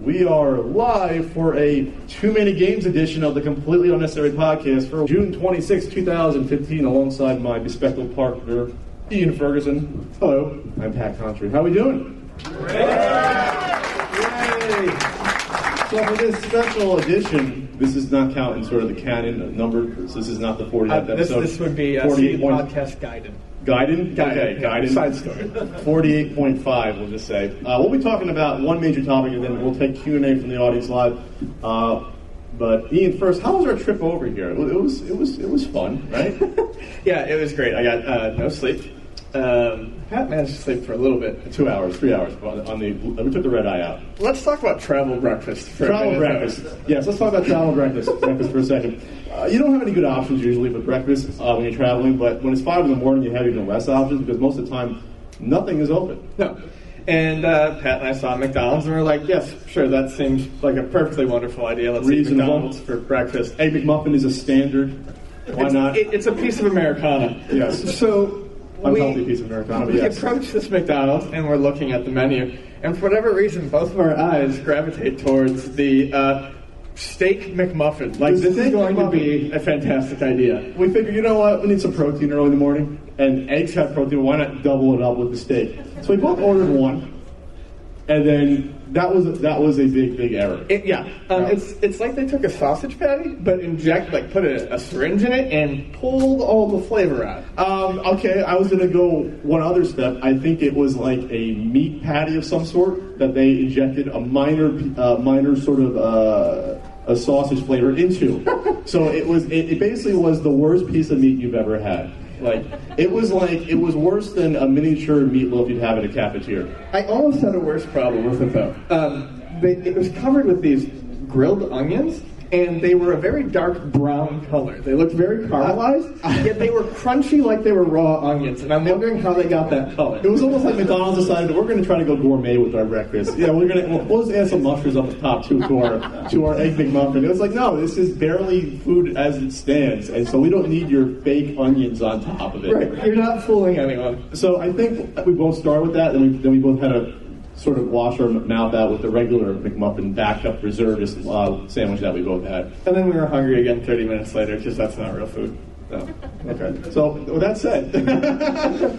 We are live for a too many games edition of the Completely Unnecessary podcast for June 26, 2015, alongside my bespectacled partner, Ian Ferguson. Hello, I'm Pat Contri. How are we doing? Yay! So for this special edition, this is not counting sort of the canon number. So this is not the 40th Uh, this, episode. this would be uh, 48 CD podcast Gaiden. Gaiden? Okay. Gaiden. Side story. 48.5, we'll just say. Uh, we'll be talking about one major topic, and then we'll take Q&A from the audience live. Uh, but Ian, first, how was our trip over here? It was, it was, it was fun, right? Yeah, it was great. I got uh, no sleep. Um, Pat managed to sleep for a little bit. Two hours, three hours on on the. We took the red eye out. Let's talk about travel breakfast. For a Travel breakfast. Yes, let's talk about travel breakfast, breakfast for a second. Uh, you don't have any good options usually for breakfast uh, when you're traveling, but when it's five in the morning, you have even less options because most of the time, nothing is open. No. And uh, Pat and I saw McDonald's, and we are like, "Yes, sure, that seems like a perfectly wonderful idea. Let's eat Reasonable. McDonald's for breakfast." A McMuffin is a standard. Why It's, not? it- it's a piece of Americana. Yes. So Unhealthy we, piece of Americana, we yes. approach this McDonald's and we're looking at the menu, and for whatever reason, both of our eyes gravitate towards the uh, steak McMuffin. Like The this is going to be a fantastic idea. We figured, you know what? We need some protein early in the morning, and eggs have protein. Why not double it up with the steak? So we both ordered one, and then that was that was a big big error. It, yeah, um, Yeah. it's it's like they took a sausage patty, but inject like put a, a syringe in it and pulled all the flavor out. Um, okay, I was gonna go one other step. I think it was like a meat patty of some sort that they injected a minor, uh, minor sort of uh, a sausage flavor into. so it was, it, it basically was the worst piece of meat you've ever had. Like it was like it was worse than a miniature meatloaf you'd have at a cafeteria. I almost had a worse problem with it though. Um, they, it was covered with these grilled onions, and they were a very dark brown color. They looked very caramelized, yet they were crunchy like they were raw onions. And I'm wondering how they got that color. It was almost like McDonald's decided we're going to try to go gourmet with our breakfast. Yeah, we're going to we'll, just add some mushrooms on the top too to our to our egg McMuffin. It was like, no, this is barely food as it stands, and so we don't need your fake onions on top of it. Right, you're not fooling anyone. So I think we both start with that, and we, then we both had to sort of wash our mouth out with the regular McMuffin backup reservist uh, sandwich that we both had. And then we were hungry again 30 minutes later, because that's not real food. Oh, okay. So with that said,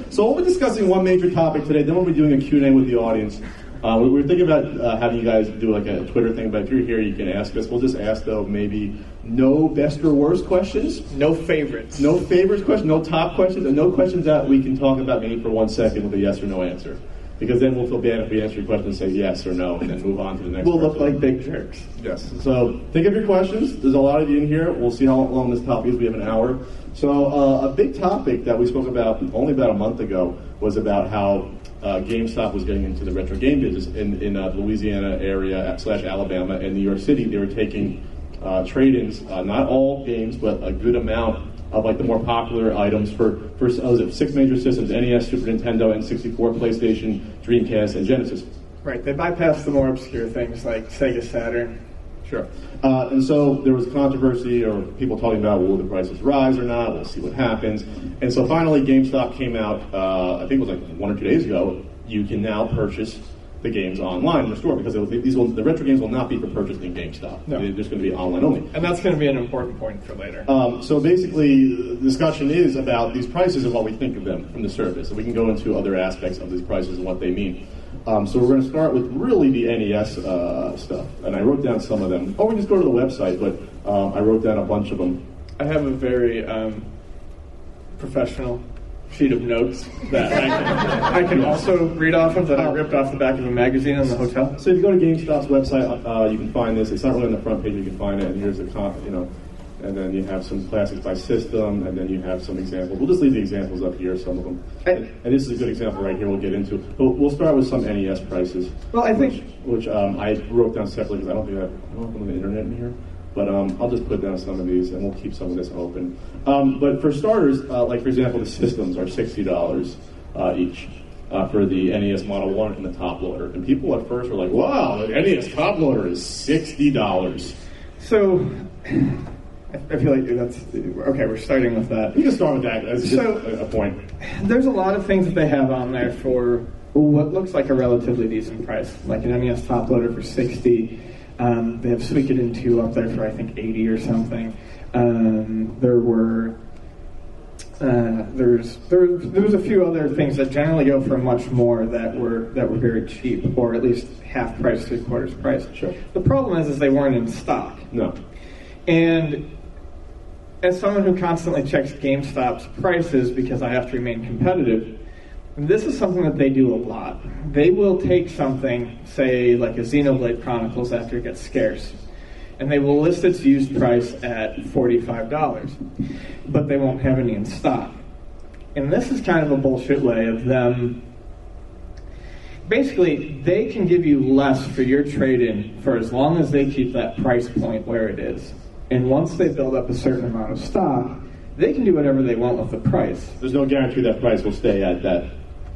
so we'll be discussing one major topic today. Then we'll be doing a Q&A with the audience. Uh, we were thinking about uh, having you guys do like a Twitter thing, but if you're here, you can ask us. We'll just ask though maybe no best or worst questions, No favorites. no favorites questions, no top questions, and no questions that we can talk about maybe for one second with a yes or no answer. Because then we'll feel bad if we answer your question and say yes or no, and then move on to the next. One. We'll look like big jerks. Yes. So think of your questions. There's a lot of you in here. We'll see how long this topic is. We have an hour. So uh, a big topic that we spoke about only about a month ago was about how uh, GameStop was getting into the retro game business in in uh, the Louisiana area slash Alabama and New York City. They were taking uh, trade-ins, uh, not all games, but a good amount of like the more popular items for for uh, was it six major systems: NES, Super Nintendo, N64, PlayStation, Dreamcast, and Genesis. Right, they bypassed the more obscure things like Sega Saturn. Sure. Uh, and so there was controversy or people talking about will the prices rise or not? We'll see what happens. And so finally, GameStop came out. Uh, I think it was like one or two days ago. You can now purchase the games online in the store because will, these will, the retro games will not be for purchase in GameStop. No. They're just going to be online only. And that's going to be an important point for later. Um, so basically, the discussion is about these prices and what we think of them from the service. And we can go into other aspects of these prices and what they mean. Um, so we're going to start with really the NES uh, stuff. And I wrote down some of them. Or we can just go to the website, but um, I wrote down a bunch of them. I have a very um, professional sheet of notes that I can, I can also read off of that I ripped off the back of a magazine in the hotel. So if you go to GameStop's website, uh, you can find this. It's not really on the front page. You can find it. And here's the con- you know and then you have some classics by system, and then you have some examples. We'll just leave the examples up here, some of them. And, and this is a good example right here. We'll get into. But we'll start with some NES prices. Well, I think which um, I wrote down separately because I don't think I, I don't have the internet in here. But um, I'll just put down some of these, and we'll keep some of this open. Um, but for starters, uh, like for example, the systems are sixty dollars uh, each. Uh, for the NES Model 1 and the top loader. And people at first were like, wow, the NES top loader is $60. So, I feel like that's okay. We're starting with that. You can start with that as So- a, a point. There's a lot of things that they have on there for what looks like a relatively decent price, like an NES top loader for 60. Um, they have Suikoden 2 up there for I think 80 or something. Um, there were uh, there's there, there was a few other things that generally go for much more that were that were very cheap, or at least half price, three quarters price. Sure. The problem is, is they weren't in stock. No. And as someone who constantly checks GameStop's prices because I have to remain competitive, this is something that they do a lot. They will take something, say like a Xenoblade Chronicles after it gets scarce, and they will list its used price at $45, but they won't have any in stock. And this is kind of a bullshit way of them basically they can give you less for your trade in for as long as they keep that price point where it is. And once they build up a certain amount of stock, they can do whatever they want with the price. There's no guarantee that price will stay at that.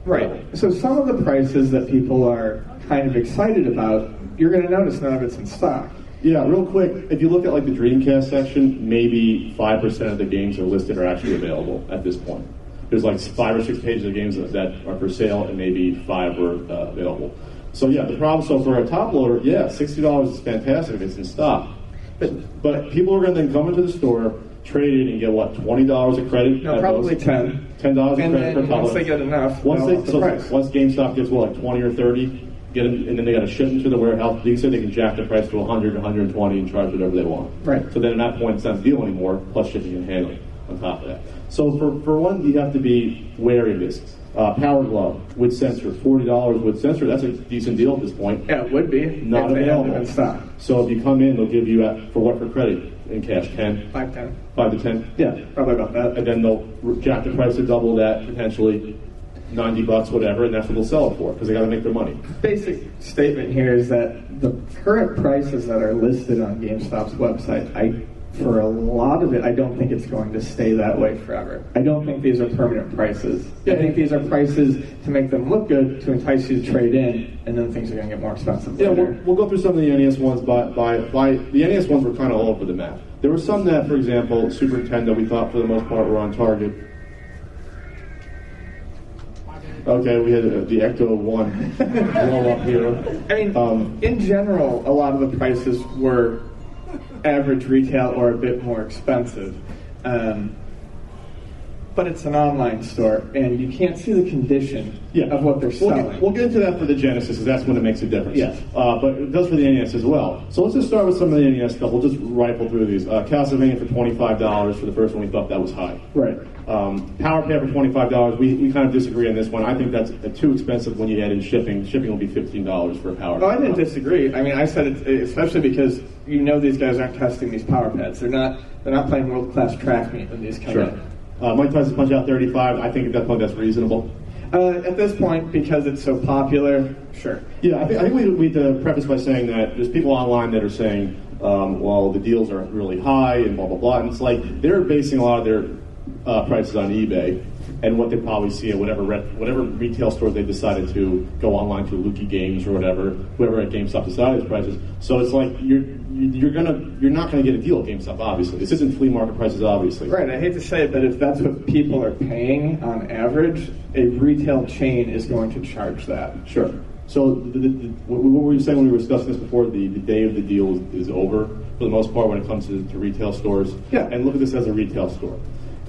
Right. So some of the prices that people are kind of excited about, you're going to notice none of it's in stock. Yeah, real quick, if you look at like the Dreamcast section, maybe 5% of the games are listed are actually available at this point. There's like five or six pages of games that, are for sale, and maybe five are uh, available. So yeah, the problem. So for a top loader, yeah, sixty dollars is fantastic if it's in stock. But but people are going to then come into the store, trade it, and get what twenty dollars of credit. No, probably most? ten. Ten dollars of credit per then once they get enough, once they'll the so once GameStop gets what like twenty or thirty, get them, and then they got to ship them to the warehouse. They said they can jack the price to 100, 120, and charge whatever they want. Right. So then at that point, it's not a deal anymore. Plus shipping and handling on top of that. So for for one, you have to be wary of this. Uh, Power Glove with sensor, forty dollars with sensor. That's a decent deal at this point. Yeah, it would be. Not if they available. in stock. So if you come in, they'll give you at, for what for credit in cash, 10, Five, ten. 5 to ten. Yeah, probably about that. And then they'll jack the price to double that potentially, ninety bucks, whatever, and that's what they'll sell it for because they got to make their money. basic statement here is that the current prices that are listed on GameStop's website, I for a lot of it, I don't think it's going to stay that way forever. I don't think these are permanent prices. I think these are prices to make them look good, to entice you to trade in, and then things are going to get more expensive Yeah, later. we'll, we'll go through some of the NES ones by, by, by the NES ones were kind of all over the map. There were some that, for example, Super Nintendo, we thought for the most part were on target. Okay, we had uh, the Ecto One blow up here. I mean, Um, in general, a lot of the prices were average retail or a bit more expensive. Um, but it's an online store, and you can't see the condition yeah. of what they're We'll selling. get, we'll get into that for the Genesis, because that's when it makes a difference. Yes. Uh, but it does for the NES as well. So let's just start with some of the NES stuff. We'll just rifle through these. Uh, Castlevania for $25 for the first one, we thought that was high. right. Um, Power Pad for twenty five dollars. We, we kind of disagree on this one. I think that's uh, too expensive when you add in shipping. Shipping will be fifteen dollars for a Power. Pad. Oh, I didn't disagree. I mean, I said it especially because you know these guys aren't testing these power pads. They're not. They're not playing world class track meet when these come Sure. in. Uh, Mike Tyson punch out thirty five. I think at that point that's reasonable. Uh, at this point, because it's so popular, sure. Yeah, I think, I think we we need to preface by saying that there's people online that are saying, um, well, the deals are really high and blah blah blah. And it's like they're basing a lot of their uh, prices on eBay and what they probably see at whatever whatever retail store they decided to go online to, Lukie Games or whatever, whoever at GameStop decided those prices. So it's like you're you- you're gonna you're not gonna get a deal at GameStop. Obviously, this isn't flea market prices. Obviously, Right. I hate to say it, but if that's what people are paying on average, a retail chain is going to charge that. Sure. So the, the, the, what what were you saying when we were discussing this before? The, the day of the deal is, is over for the most part when it comes to, to retail stores. Yeah. And look at this as a retail store.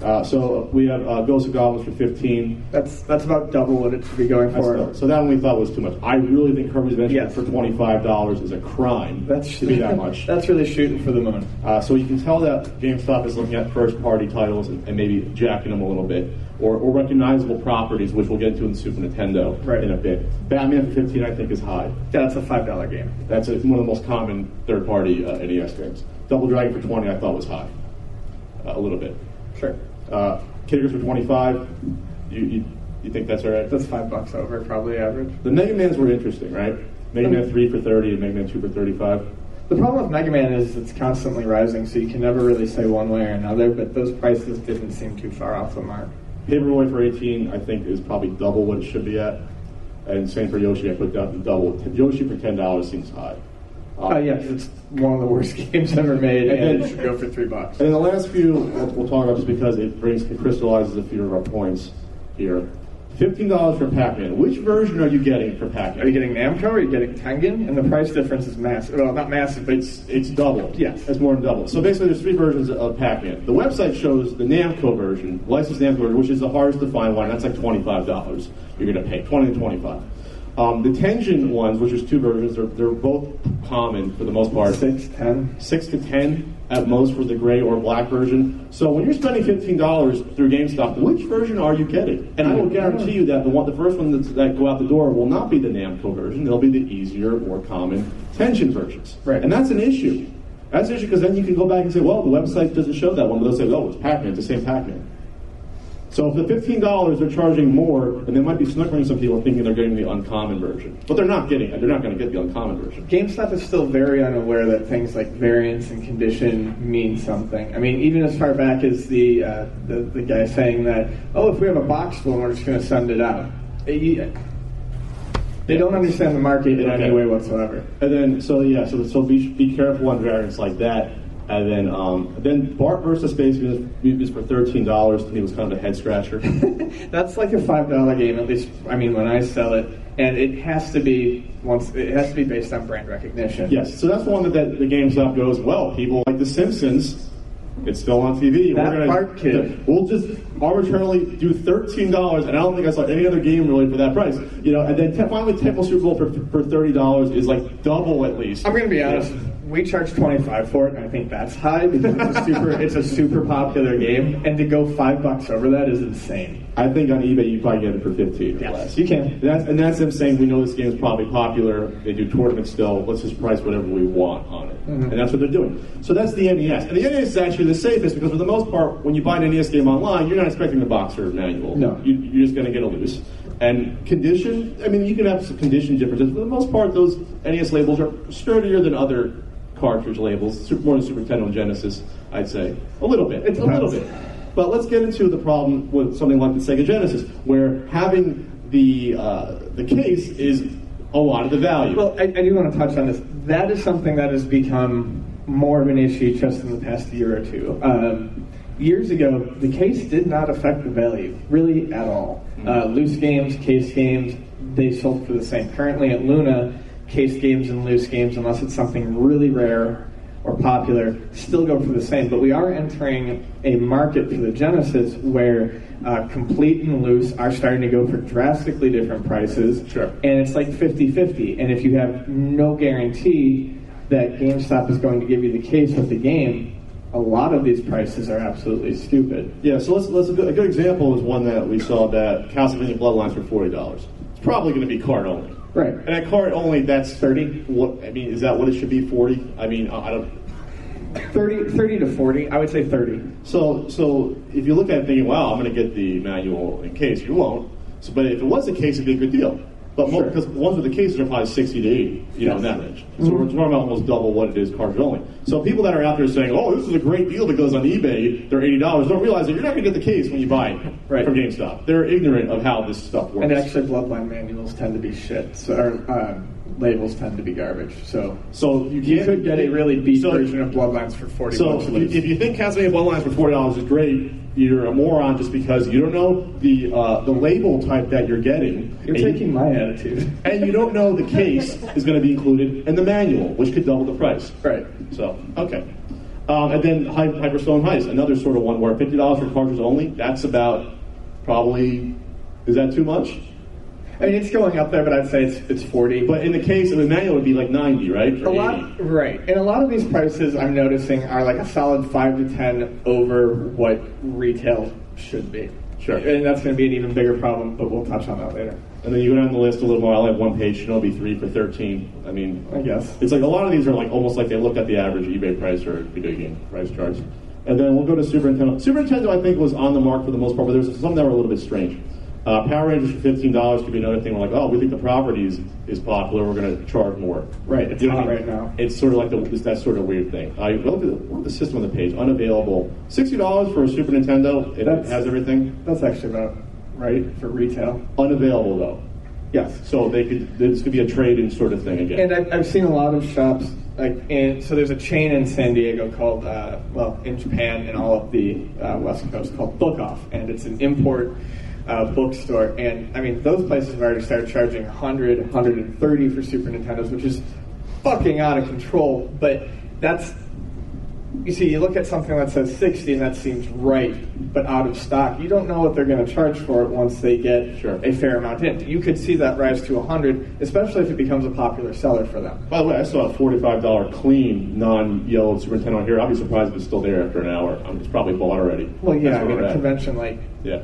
Uh, so we have uh, Ghosts of Goblins for 15. That's that's about double what it should be going That's for. the- so that one we thought was too much. I really think Kirby's Adventure Yes. for $25 is a crime That's to be that much. That's really shooting for the moon. Uh, so you can tell that GameStop is looking at first-party titles and, and maybe jacking them a little bit, or, or recognizable properties, which we'll get into in Super Nintendo Right. in a bit. Batman for 15, I think, is high. Yeah, that's a five dollar game. That's a, one of the most common third-party uh, NES games. Double Dragon for 20, I thought was high. a little bit. Sure. Uh, Kickers for 25. You, you, you think that's all right? That's five bucks over, probably average. The Mega Mans were interesting, right? Mega Man 3 for 30 and Mega Man 2 for 35. The problem with Mega Man is it's constantly rising, so you can never really say one way or another, but those prices didn't seem too far off the mark. Paperboy for 18, I think, is probably double what it should be at. And same for Yoshi, I put down double. Yoshi for $10 seems high. Uh, oh, yes, it's one of the worst games ever made, and, And it should go for three bucks. And the last few we'll, we'll talk about just because it brings it crystallizes a few of our points here. Fifteen dollars for Pac-Man. Which version are you getting for Pac-Man? Are you getting Namco or are you getting Tengen? And the price difference is massive. Well, not massive, but It's it's double. Yes. it's more than double. So basically, there's three versions of Pac-Man. The website shows the Namco version, licensed Namco version, which is the hardest to find one. That's like twenty-five dollars. You're going to pay twenty to twenty-five. Um, the Tengen ones, which is two versions, they're, they're both common for the most part. six, ten. six to ten at most for the gray or black version. So when you're spending fifteen dollars through GameStop, which version are you getting? And I will guarantee you that the one, the first one that's, that go out the door will not be the Namco version. They'll be the easier, more common Tengen versions. Right. And that's an issue. That's an issue because then you can go back and say, well, the website doesn't show that one, but they'll say, oh, it's Pac-Man, it's the same Pac-Man. So for the fifteen dollars, they're charging more, and they might be snickering some people thinking they're getting the uncommon version, but they're not getting it. They're not going to get the uncommon version. GameStop is still very unaware that things like variance and condition mean something. I mean, even as far back as the uh, the, the guy saying that, oh, if we have a box full, we're just going to send it out. You- They don't understand the market in Okay. any way whatsoever. And then, so yeah, so so be, be careful on variants like that. And then, um, then Bart versus Space Mutants for thirteen dollars. To me, was kind of a head scratcher. That's like a five dollar game, at least. I mean, when I sell it, and it has to be once. It has to be based on brand recognition. yes, so that's one that, that the GameStop goes. Well, people like The Simpsons. It's still on TV. That Bart kid. We'll just arbitrarily do thirteen dollars, and I don't think I saw any other game really for that price. You know, and then te- finally, Tecmo Super Bowl for, for thirty dollars is like double at least. I'm going to be honest. We charge 25 for it, and I think that's high because it's a super, it's a super popular game, and to go five bucks over that is insane. I think on eBay you probably get it for fifteen or Yes, less. you can. And that's, and that's them saying we know this game is probably popular. They do tournaments still. Let's just price whatever we want on it, Mm-hmm. and that's what they're doing. So that's the NES, and the NES is actually the safest because for the most part, when you buy an NES game online, you're not expecting the box or manual. No. you, you're just going to get a loose. And condition, I mean, you can have some condition differences. For the most part, those NES labels are sturdier than other cartridge labels, more than Super Nintendo and Genesis, I'd say. A little bit. It's a little bit. But let's get into the problem with something like the Sega Genesis, where having the uh, the case is a lot of the value. Well, I, I do want to touch on this. That is something that has become more of an issue just in the past year or two. Um, years ago, the case did not affect the value really at all. Uh, loose games, case games, they sold for the same. Currently at Luna, case games and loose games, unless it's something really rare or popular, still go for the same. But we are entering a market for the Genesis where uh, complete and loose are starting to go for drastically different prices. Sure. And it's like 50 50. And if you have no guarantee that GameStop is going to give you the case with the game, a lot of these prices are absolutely stupid. yeah, so let's, let's a, good, a good example is one that we saw that Castlevania Bloodlines for forty dollars. It's probably going to be card only. Right. And at card only, that's thirty. What I mean is that what it should be? Forty? I mean, I I don't. 30, 30 to 40, I would say 30. So, so if you look at it thinking, wow, I'm going to get the manual in case, you won't. So, but if it was the case, it'd be a good deal. But Sure. because ones with the cases are probably 60 to 80, you know, in that range. So we're talking about almost double what it is cards only. So people that are out there saying, oh, this is a great deal that goes on eBay, they're $80, don't realize that you're not going to get the case when you buy it Right. from GameStop. They're ignorant of how this stuff works. And actually, Bloodline manuals tend to be shit, so, or um, labels tend to be garbage. So so you, you could get a really beat so- version of Bloodlines for 40 So bucks. if you, if you think Castlevania Bloodlines for forty dollars is great, you're a moron just because you don't know the uh, the label type that you're getting. You're you- taking my attitude. and you don't know the case is going to be included in the manual, which could double the price. Right. So okay. Um, and then Hy- Hyperstone Heist, another sort of one where fifty dollars for cartridges only. That's about probably. Is that too much? I mean, it's going up there, but I'd say it's, it's 40. But in the case of the manual, it would be like ninety, right? A 80. lot, right? And a lot of these prices I'm noticing are like a solid five to ten over what retail should be. Sure. and that's going to be an even bigger problem. But we'll touch on that later. And then you go down the list a little more. I'll have one page. Know, it'll be three for thirteen. I mean, I guess. It's like a lot of these are like almost like they look at the average eBay price or video game price charts. And then we'll go to Super Nintendo. Super Nintendo, I think, was on the mark for the most part, but there's some that were a little bit strange. Uh, Power Rangers for fifteen dollars could be another thing. We're like, oh, we think the property is, is popular. We're going to charge more. Right, it's You know hot I mean? right now. It's sort of like the, this, that sort of weird thing. I look at the, the system on the page. Unavailable. Sixty dollars for a Super Nintendo. It That's- has everything. That's actually about right for retail. Unavailable though. Yes. So they could. This could be a trade-in sort of thing again. And I've, I've seen a lot of shops like in so there's a chain in San Diego called uh, well in Japan and all of the uh, West Coast called Book Off, and it's an import uh, bookstore. And I mean those places have already started charging 100, 130 for Super Nintendos, which is fucking out of control. But that's you see, you look at something that says 60 and that seems right, but out of stock. You don't know what they're going to charge for it once they get Sure. a fair amount in. You could see that rise to 100, especially if it becomes a popular seller for them. By the way, I saw a forty-five dollar clean non-yellow Super Nintendo here. I'd be surprised if it's still there after an hour. Um, it's probably bought already. Well, yeah, I mean, a at. convention like Yeah.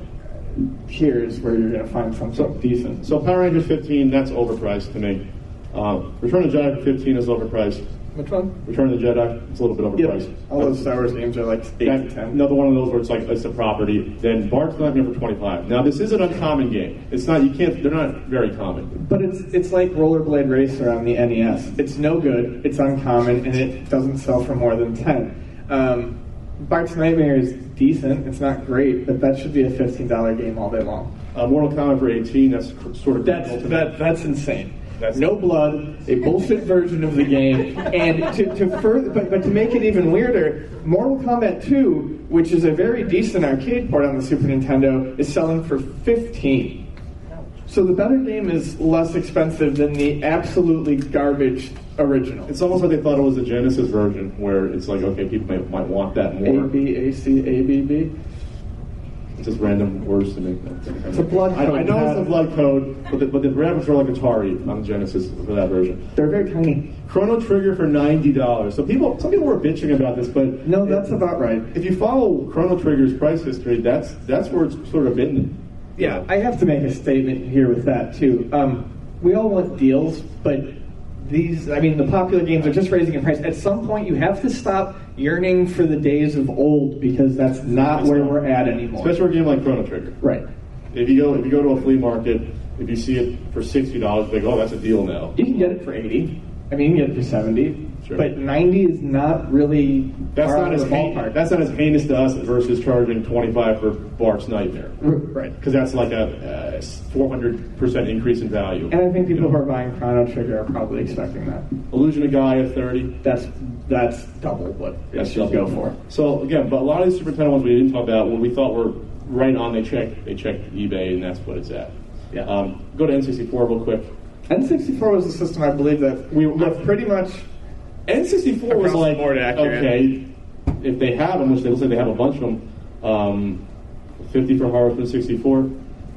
Here is where you're going to find something decent. So Power Rangers 15, that's overpriced to me. Uh, Return of the Jedi 15 is overpriced. Which one? Return of the Jedi, it's a little bit overpriced. All those Star Wars games are like 8 That- to 10. Another one of those where it's like it's a property. Then Bart's Nightmare for 25. Now this is an uncommon game. It's not. You can't. They're not very common. But it's it's like Rollerblade Racer on the NES. It's no good, it's uncommon, and it doesn't sell for more than 10. Um, Bart's Nightmare is decent, it's not great, but that should be a $15 game all day long. Uh, Mortal Kombat for 18. That's sort of That's critical to me. that, that's insane. That's- no blood, a bullshit version of the game, and to, to further, but, but to make it even weirder, Mortal Kombat 2, which is a very decent arcade port on the Super Nintendo, is selling for 15. So the better game is less expensive than the absolutely garbage original. It's almost like they thought it was a Genesis version, where it's like, okay, people might, might want that more. B A C A B B. It's just random words to me. It's a blood I, I know it's a blood code, but the, but the graphics are like Atari on Genesis for that version. They're very tiny. Chrono Trigger for ninety dollars. So people, some people were bitching about this, but No, that's about right. if you follow Chrono Trigger's price history, that's that's where it's sort of been. Yeah, I have to make a statement here with that too. Um, we all want deals, but these, I mean, the popular games are just raising in price. At some point, you have to stop yearning for the days of old because that's not where we're at anymore. Especially for a game like Chrono Trigger. right. If you go if you go to a flea market, if you see it for sixty dollars, they go, oh, that's a deal now. You can get it for 80. I mean, you can get it for 70. Sure. But 90 is not really That's not as ballpark. that's not as heinous to us versus charging twenty five for Bart's Nightmare. right. Because that's like a four hundred percent increase in value. And I think people who are buying Chrono Trigger are probably expecting that. Illusion of Gaia thirty. That's that's double what That's should go for. So again, but a lot of these Super Nintendo ones we didn't talk about, what we thought were right on, they checked, they checked eBay, and that's what it's at. Yeah. Um, go to N64 real quick. N64 was the system I believe that we were pretty much N64 was Across the like, board accurate. okay, if they have them, which they looks like they have a bunch of them, um, 50 for Harvest 64,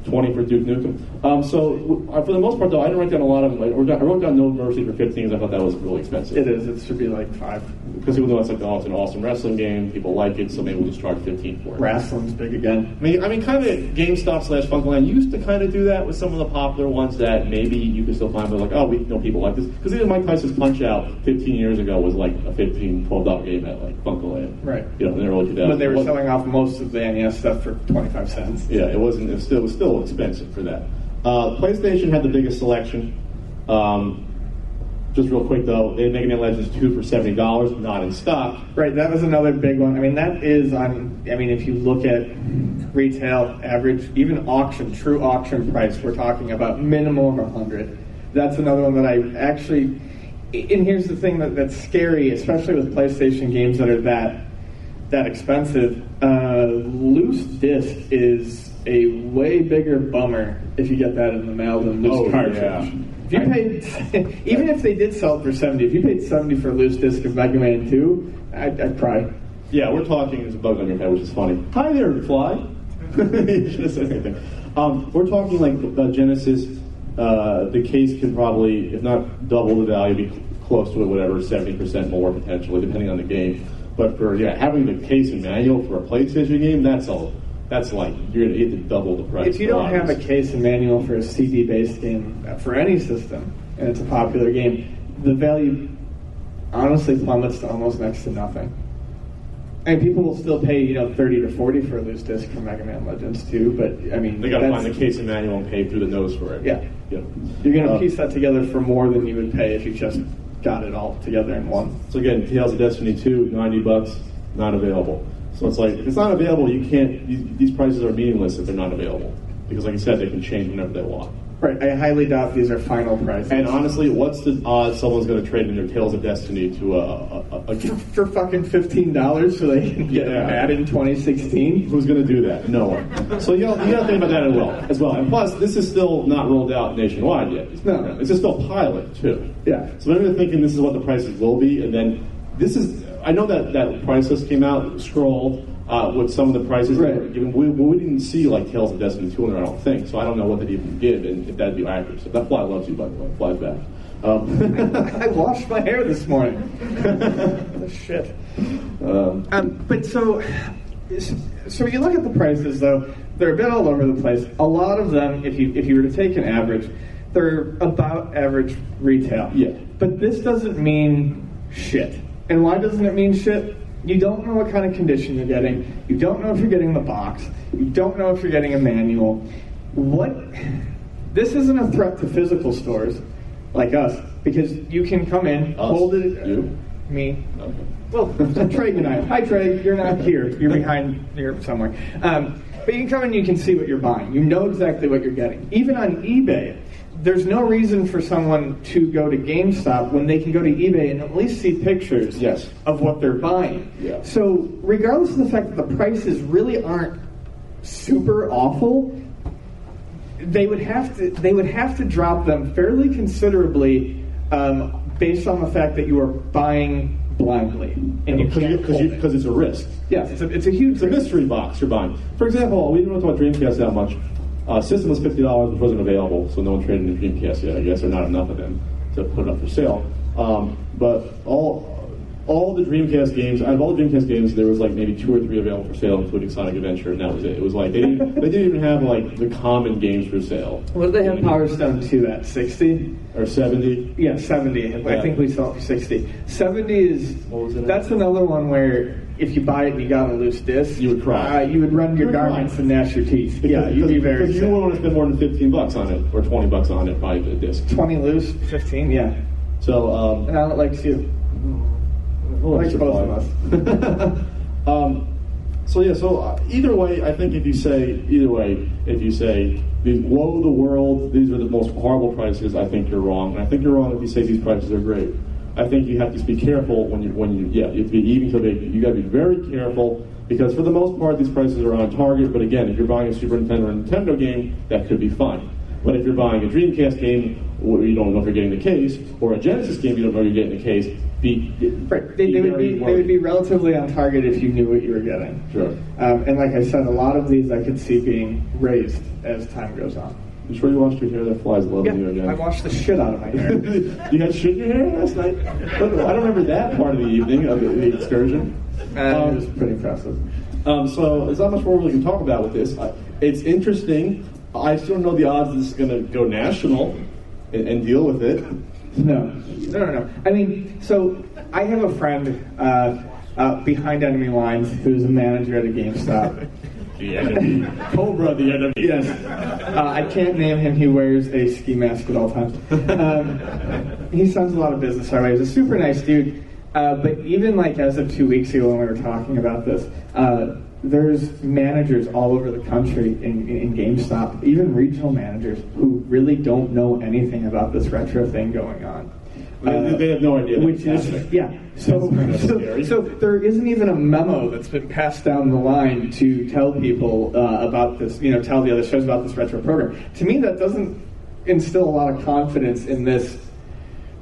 20 for Duke Nukem. Um, so for the most part, though, I didn't write down a lot of them. I wrote down, I wrote down No Mercy for 15 because I thought that was really expensive. It is. It should be like five. Because people know it's like, oh, it's an awesome wrestling game. People like it, so maybe we'll just charge 15 for it. Wrestling's big again. I mean, I mean, kind of GameStop slash FuncoLand used to kind of do that with some of the popular ones that maybe you could still find, but like, oh, we know people like this. Because even Mike Tyson's Punch Out 15 years ago was like a 15 $12 game at like FuncoLand. Right. You know, in the early 2000s. But they were selling off most of the NES stuff for 25 cents. Yeah, it wasn't. It was still, it was still expensive for that. Uh, PlayStation had the biggest selection. Um, just real quick though, they had Mega Man Legends 2 for $70, not in stock. Right, that was another big one. I mean, that is on. I mean, if you look at retail average, even auction, true auction price, we're talking about minimum of a hundred. That's another one that I actually. And here's the thing that, that's scary, especially with PlayStation games that are that that expensive. Uh, loose disc is a way bigger bummer if you get that in the mail than loose Oh, cartridge. yeah. If you paid, even if they did sell it for seventy, if you paid seventy for a loose disc of Mega Man Two, I'd, I'd cry. Yeah, we're talking. There's a bug on your head, which is funny. Hi there, fly. you should have said anything. Um, we're talking like uh, Genesis. Uh, the case can probably, if not double the value, be close to it, whatever, seventy percent more potentially, depending on the game. But for yeah, having the case and manual for a PlayStation game, that's all. That's like you're gonna get to double the price. If you don't have a case and manual for a CD-based game uh, for any system, and it's a popular game, the value honestly plummets to almost next to nothing. and people will still pay you know thirty to forty for a loose disc from Mega Man Legends too. But I mean, They got to find the case and manual and pay through the nose for it. Yeah. Yeah. You're gonna Uh, piece that together for more than you would pay if you just got it all together in one. So again, Tales of Destiny 2, 90 bucks, not available. So it's like, if it's not available, you can't, you, these prices are meaningless if they're not available. Because like I said, they can change whenever they want. Right. I highly doubt these are final prices. And honestly, what's the odds someone's going to trade in their Tales of Destiny to a, a, a, a for fucking fifteen dollars, so they can get Yeah. in 2016. Who's going to do that? No one. So you, know, you got to think about that as well. As well. And plus, this is still not rolled out nationwide yet. No. It's just still pilot too. Yeah. So maybe they're thinking this is what the prices will be, and then this is. I know that that price list came out scrolled uh, with some of the prices. that Right. were given. We, we didn't see like Tales of Destiny 2 in there, I don't think. So I don't know what they'd even give and if that'd be accurate. So that fly loves you, by the way. Flies back. Um, I washed my hair this morning. Shit. um, Um, but so, so you look at the prices though; they're a bit all over the place. A lot of them, if you if you were to take an average, they're about average retail. Yeah. But this doesn't mean shit. And why doesn't it mean shit? You don't know what kind of condition you're getting. You don't know if you're getting the box. You don't know if you're getting a manual. What? This isn't a threat to physical stores like us because you can come in, Us? hold it. You? Me. okay. Well, Trey and I. Hi, Trey. You're not here. You're behind here somewhere. Um, but you can come in, you can see what you're buying. You know exactly what you're getting. Even on eBay, there's no reason for someone to go to GameStop when they can go to eBay and at least see pictures Yes. of what they're buying. Yeah. So, regardless of the fact that the prices really aren't super awful, they would have to they would have to drop them fairly considerably um, based on the fact that you are buying blindly and you Because because it. it's a risk. yes, it's a, it's a huge It's a mystery box you're buying. For example, we to talk Dreamcast that much. Uh, system was fifty dollars, which wasn't available, so no one traded in Dreamcast yet. I guess there not enough of them to put it up for sale. Um, but all all the Dreamcast games, out of all the Dreamcast games, there was like maybe two or three available for sale, including Sonic Adventure, and that was it. It was like they didn't they didn't even have like the common games for sale. What do they have Power Stone 2 at? 60? Or seventy. Yeah, 70. I think we saw it for 60. 70 is, What was it at? that's another one where if you buy it and you got a loose disc, You would cry. Uh, you would run your You would cry. garments and gnash your teeth. yeah, Because- you'd be very because you sad. wouldn't want to spend more than fifteen bucks on it or twenty bucks on it by the disc. 20 loose, 15, yeah. So um, And Alan likes you. Likes both of us. um, so yeah, so uh, either way, I think if you say either way, if you say these woe the world, these are the most horrible prices, I think you're wrong. And I think you're wrong if you say these prices are great. I think you have to be careful when you when you yeah you have to be even so big. You got to be very careful because for the most part these prices are on target. But again, if you're buying a Super Nintendo or Nintendo game, that could be fine. But if you're buying a Dreamcast game where you don't know if you're getting the case, or a Genesis game you don't know you're getting the case, be Right. They, they would be they would be relatively on target if you knew what you were getting. Sure. Um, and like I said, a lot of these I could see being raised as time goes on. You sure you washed your hair? That flies loving you again. I washed the shit out of my hair. you had shit in your hair last night? I don't remember that part of the evening of the, the excursion. and it was pretty impressive. Um, so there's not much more we can talk about with this. I, it's interesting. I still don't know the odds this is going to go national and, and deal with it. No, no, no, no. I mean, so I have a friend uh, uh, behind enemy lines who's a manager at a GameStop. The enemy. Cobra, the enemy. Yes. Uh, I can't name him. He wears a ski mask at all times. Um, he sends a lot of business way. He's a super nice dude. Uh, but even like as of two weeks ago when we were talking about this, uh, there's managers all over the country in, in GameStop, even regional managers, who really don't know anything about this retro thing going on. They- they have no idea Which is happening. yeah. So, That's kind of so, so there isn't even a memo that's been passed down the line to tell people uh, about this. You know, tell the other shows about this retro program. To me, that doesn't instill a lot of confidence in this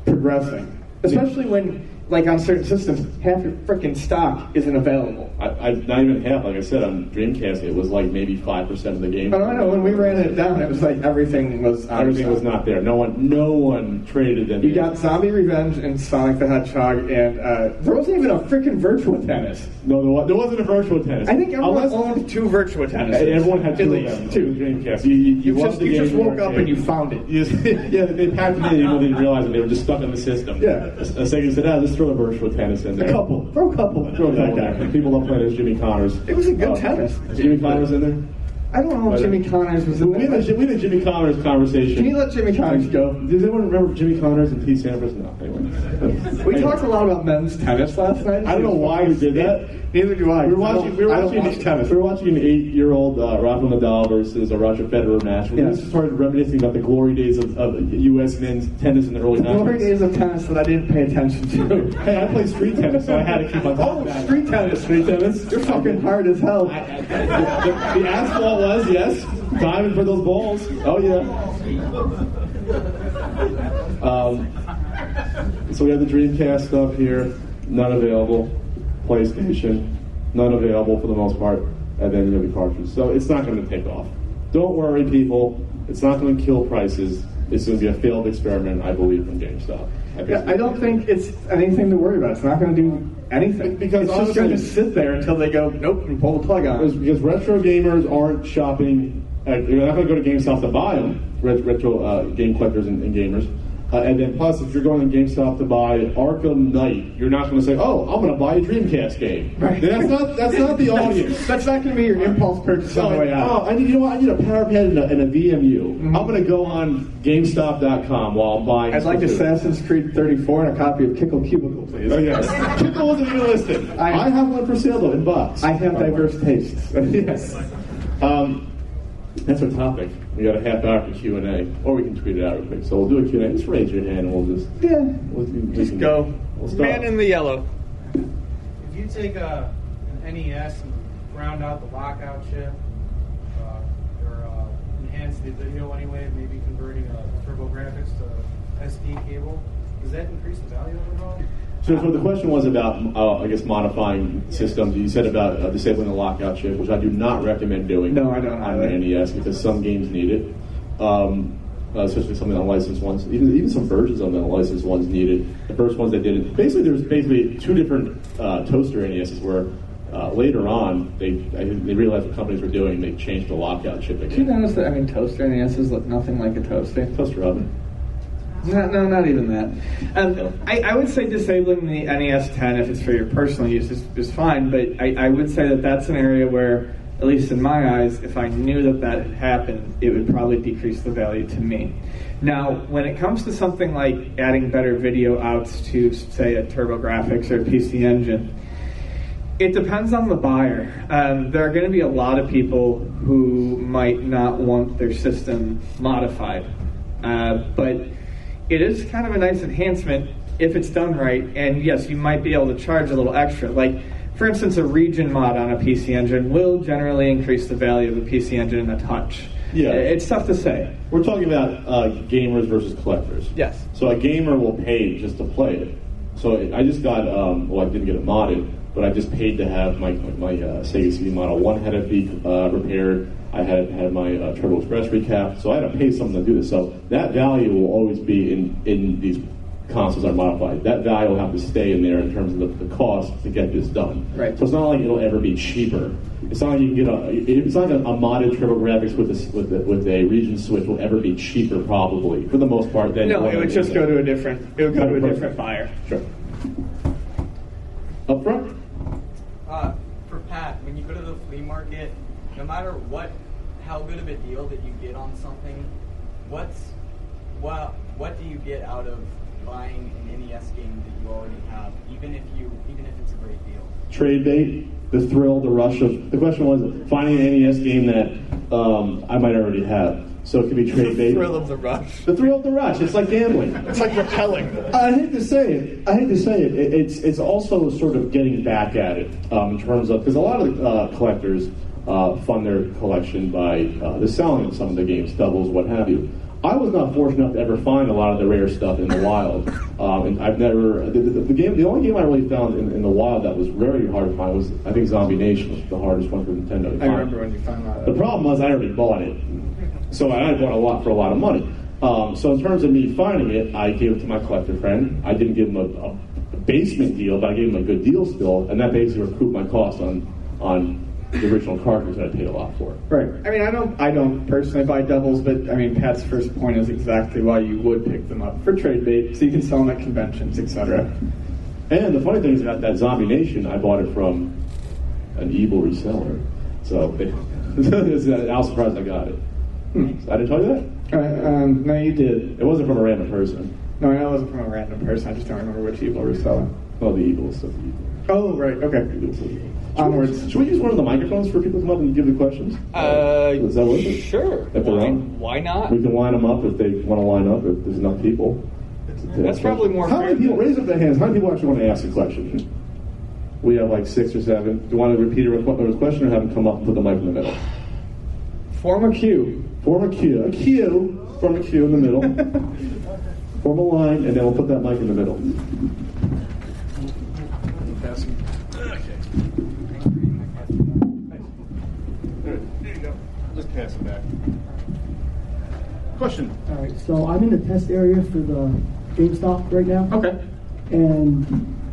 progressing, especially when, like on certain systems, half your freaking stock isn't available. I, I, not even half. Like I said, on Dreamcast, it was like maybe 5% of the game. I don't know. When we ran it down, it was like everything was out of Everything was not there. No one, no one traded them. You in. got Zombie Revenge and Sonic the Hedgehog, and uh, there wasn't even a freaking Virtual Tennis. No, there, was, there wasn't a virtual tennis. I think everyone Unless- owned two Virtual Tennis. Everyone had at two least of them. two. Dreamcast. You, you, You, loved just you just woke up and you found it. You- yeah, they packed it in. People didn't realize it. They were just stuck in the system. Yeah. A second said, "Ah, let's throw a virtual tennis in there. A couple. Throw a couple. Throw that guy. People love playing as Jimmy Connors. It was a good Uh, tennis. Jimmy Connors in there? I don't know if Jimmy Connors was in We had, there. a, we had a Jimmy Connors conversation. Can you let Jimmy Connors go? Does anyone remember Jimmy Connors and Pete Sampras? No, anyway. We talked a lot about men's tennis last night. I don't know why we did that. Neither do I. We were watching. We were watching. watch tennis. We were watching an eight-year-old uh, Rafael Nadal versus a Roger Federer match. We just started reminiscing about the glory days of, of U.S. men's tennis in the early Glory 90s. days of tennis that I didn't pay attention to. Hey, I play street tennis, so I had to keep on top Oh, street tennis. Street tennis. You're fucking hard as hell. I- I- the, the asphalt was yes, diving for those balls. Oh yeah. Um, so we have the Dreamcast stuff here, none available. PlayStation, none available for the most part, and then you have the cartridge. So it's not going to take off. Don't worry, people. It's not going to kill prices. It's going to be a failed experiment, I believe, from GameStop. Yeah, I don't think it's anything to worry about. It's not going to do anything. Because it's just going to sit there until they go, nope, and pull the plug on it. because retro gamers aren't shopping. At, you're not going to go to GameStop to buy them. Retro uh, game collectors and, and gamers. Uh, and then plus, if you're going to GameStop to buy an Arkham Knight, you're not going to say, "Oh, I'm going to buy a Dreamcast game." Right. That's not that's not the audience. That's not going to be your impulse purchase on the way oh. I need you know what? I need a power pad and a, and a VMU. Mm-hmm. I'm going to go on GameStop.com while I'm buying. I'd like. Assassin's Creed 34 and a copy of Kickle Cubicle, please. Oh yes, Kickle wasn't even listed. I- I, have one for sale though in box. I have diverse tastes. yes. Um, that's our topic. We got a half hour for Q and A, or we can tweet it out real quick. So we'll do a Q and A. Just raise your hand, and we'll just Yeah. we'll, we Just go. We'll start. Man in the yellow. If you take a, an NES and round out the lockout chip, uh, or uh, enhance the video anyway, maybe converting a TurboGrafx to SD cable, does that increase the value of it all? So, so the question was about, uh, I guess, modifying systems. You said about uh, disabling the lockout chip, which I do not recommend doing. No, I don't on either. NES because some games need it, um, uh, especially some of the unlicensed ones. Even even some versions of the unlicensed ones needed. The first ones that did it. Basically, there's basically two different uh, toaster NESs where. Uh, later on, they I, they realized what companies were doing. They changed the lockout chip Did you notice that? I mean, toaster NESs look nothing like a toaster. Toaster oven. No, no, not even that. Um, I, I would say disabling the NES 10 if it's for your personal use is, is fine, but I, I would say that that's an area where, at least in my eyes, if I knew that that had happened, it would probably decrease the value to me. Now, when it comes to something like adding better video outs to, say, a TurboGrafx or a PC Engine, it depends on the buyer. Um, there are going to be a lot of people who might not want their system modified, uh, but it is kind of a nice enhancement if it's done right. And yes, you might be able to charge a little extra. Like, for instance, a region mod on a PC engine will generally increase the value of a PC engine in a touch. Yeah. Uh, it's tough to say. We're talking about uh, gamers versus collectors. Yes. So a gamer will pay just to play it. So I just got, um, well, I didn't get it modded, but I just paid to have my my uh, Sega CD Model One had to be uh, repaired. I had had my uh, Turbo Express recapped, so I had to pay something to do this. So that value will always be in in these consoles that are modified. That value will have to stay in there in terms of the, the cost to get this done. Right. So it's not like it'll ever be cheaper. It's not like you can get a. It's not like a, a modded TurboGrafx with a with a, with a region switch will ever be cheaper, probably for the most part. Than No, it would just go to a different. It would go to a Perfect. different buyer. Sure. Up front. Uh, for Pat, when you go to the flea market, no matter what, how good of a deal that you get on something, what's what what do you get out of buying an NES game that you already have, even if you even if it's a great deal? Trade bait, the thrill, the rush of. The question was finding an NES game that um, I might already have. So it could be trade bait. The thrill of the rush. The thrill of the rush. It's like gambling. It's like repelling. I hate to say it. I hate to say it. it it's it's also sort of getting back at it um, in terms of because a lot of uh, collectors fund their collection by uh, the selling of some of the games, doubles, what have you. I was not fortunate enough to ever find a lot of the rare stuff in the wild, um, and I've never the, the, the game. The only game I really found in, in the wild that was very hard to find was I think Zombie Nation was the hardest one for Nintendo. To I remember when you found that. The problem was I already bought it, so I bought a lot for a lot of money. Um, so in terms of me finding it, I gave it to my collector friend. I didn't give him a, a basement deal, but I gave him a good deal still, and that basically recouped my cost on on the original cartridge that I paid a lot for. Right. I mean, I don't, I don't personally buy doubles, but I mean, Pat's first point is exactly why you would pick them up for trade bait, so you can sell them at conventions, etc. And the funny thing is about that Zombie Nation, I bought it from an evil reseller. So I was surprised I got it. I didn't tell you that. Uh, um, no, you did. It wasn't from a random person. No, I know it wasn't from a random person. I just don't remember which evil reseller. Oh, the Eagles stuff. The Eagles. Oh, right. Okay. Eagles, Eagles. Onwards. Should we use one of the microphones for people to come up and give the questions? Uh, Is that worth it? Sure. If they're Why, on? why not? We can line them up if they want to line up, if there's enough people. That's probably more How many people, than- raise up their hands, how many people actually want to ask a question? We have like six or seven. Do you want to repeat a requ- a question or have them come up and put the mic in the middle? Form a queue. Form a queue. A queue. Form a queue in the middle. Form a line, and then we'll put that mic in the middle. There you go. Just pass it back. Question. All right, so I'm in the test area for the GameStop right now. Okay. And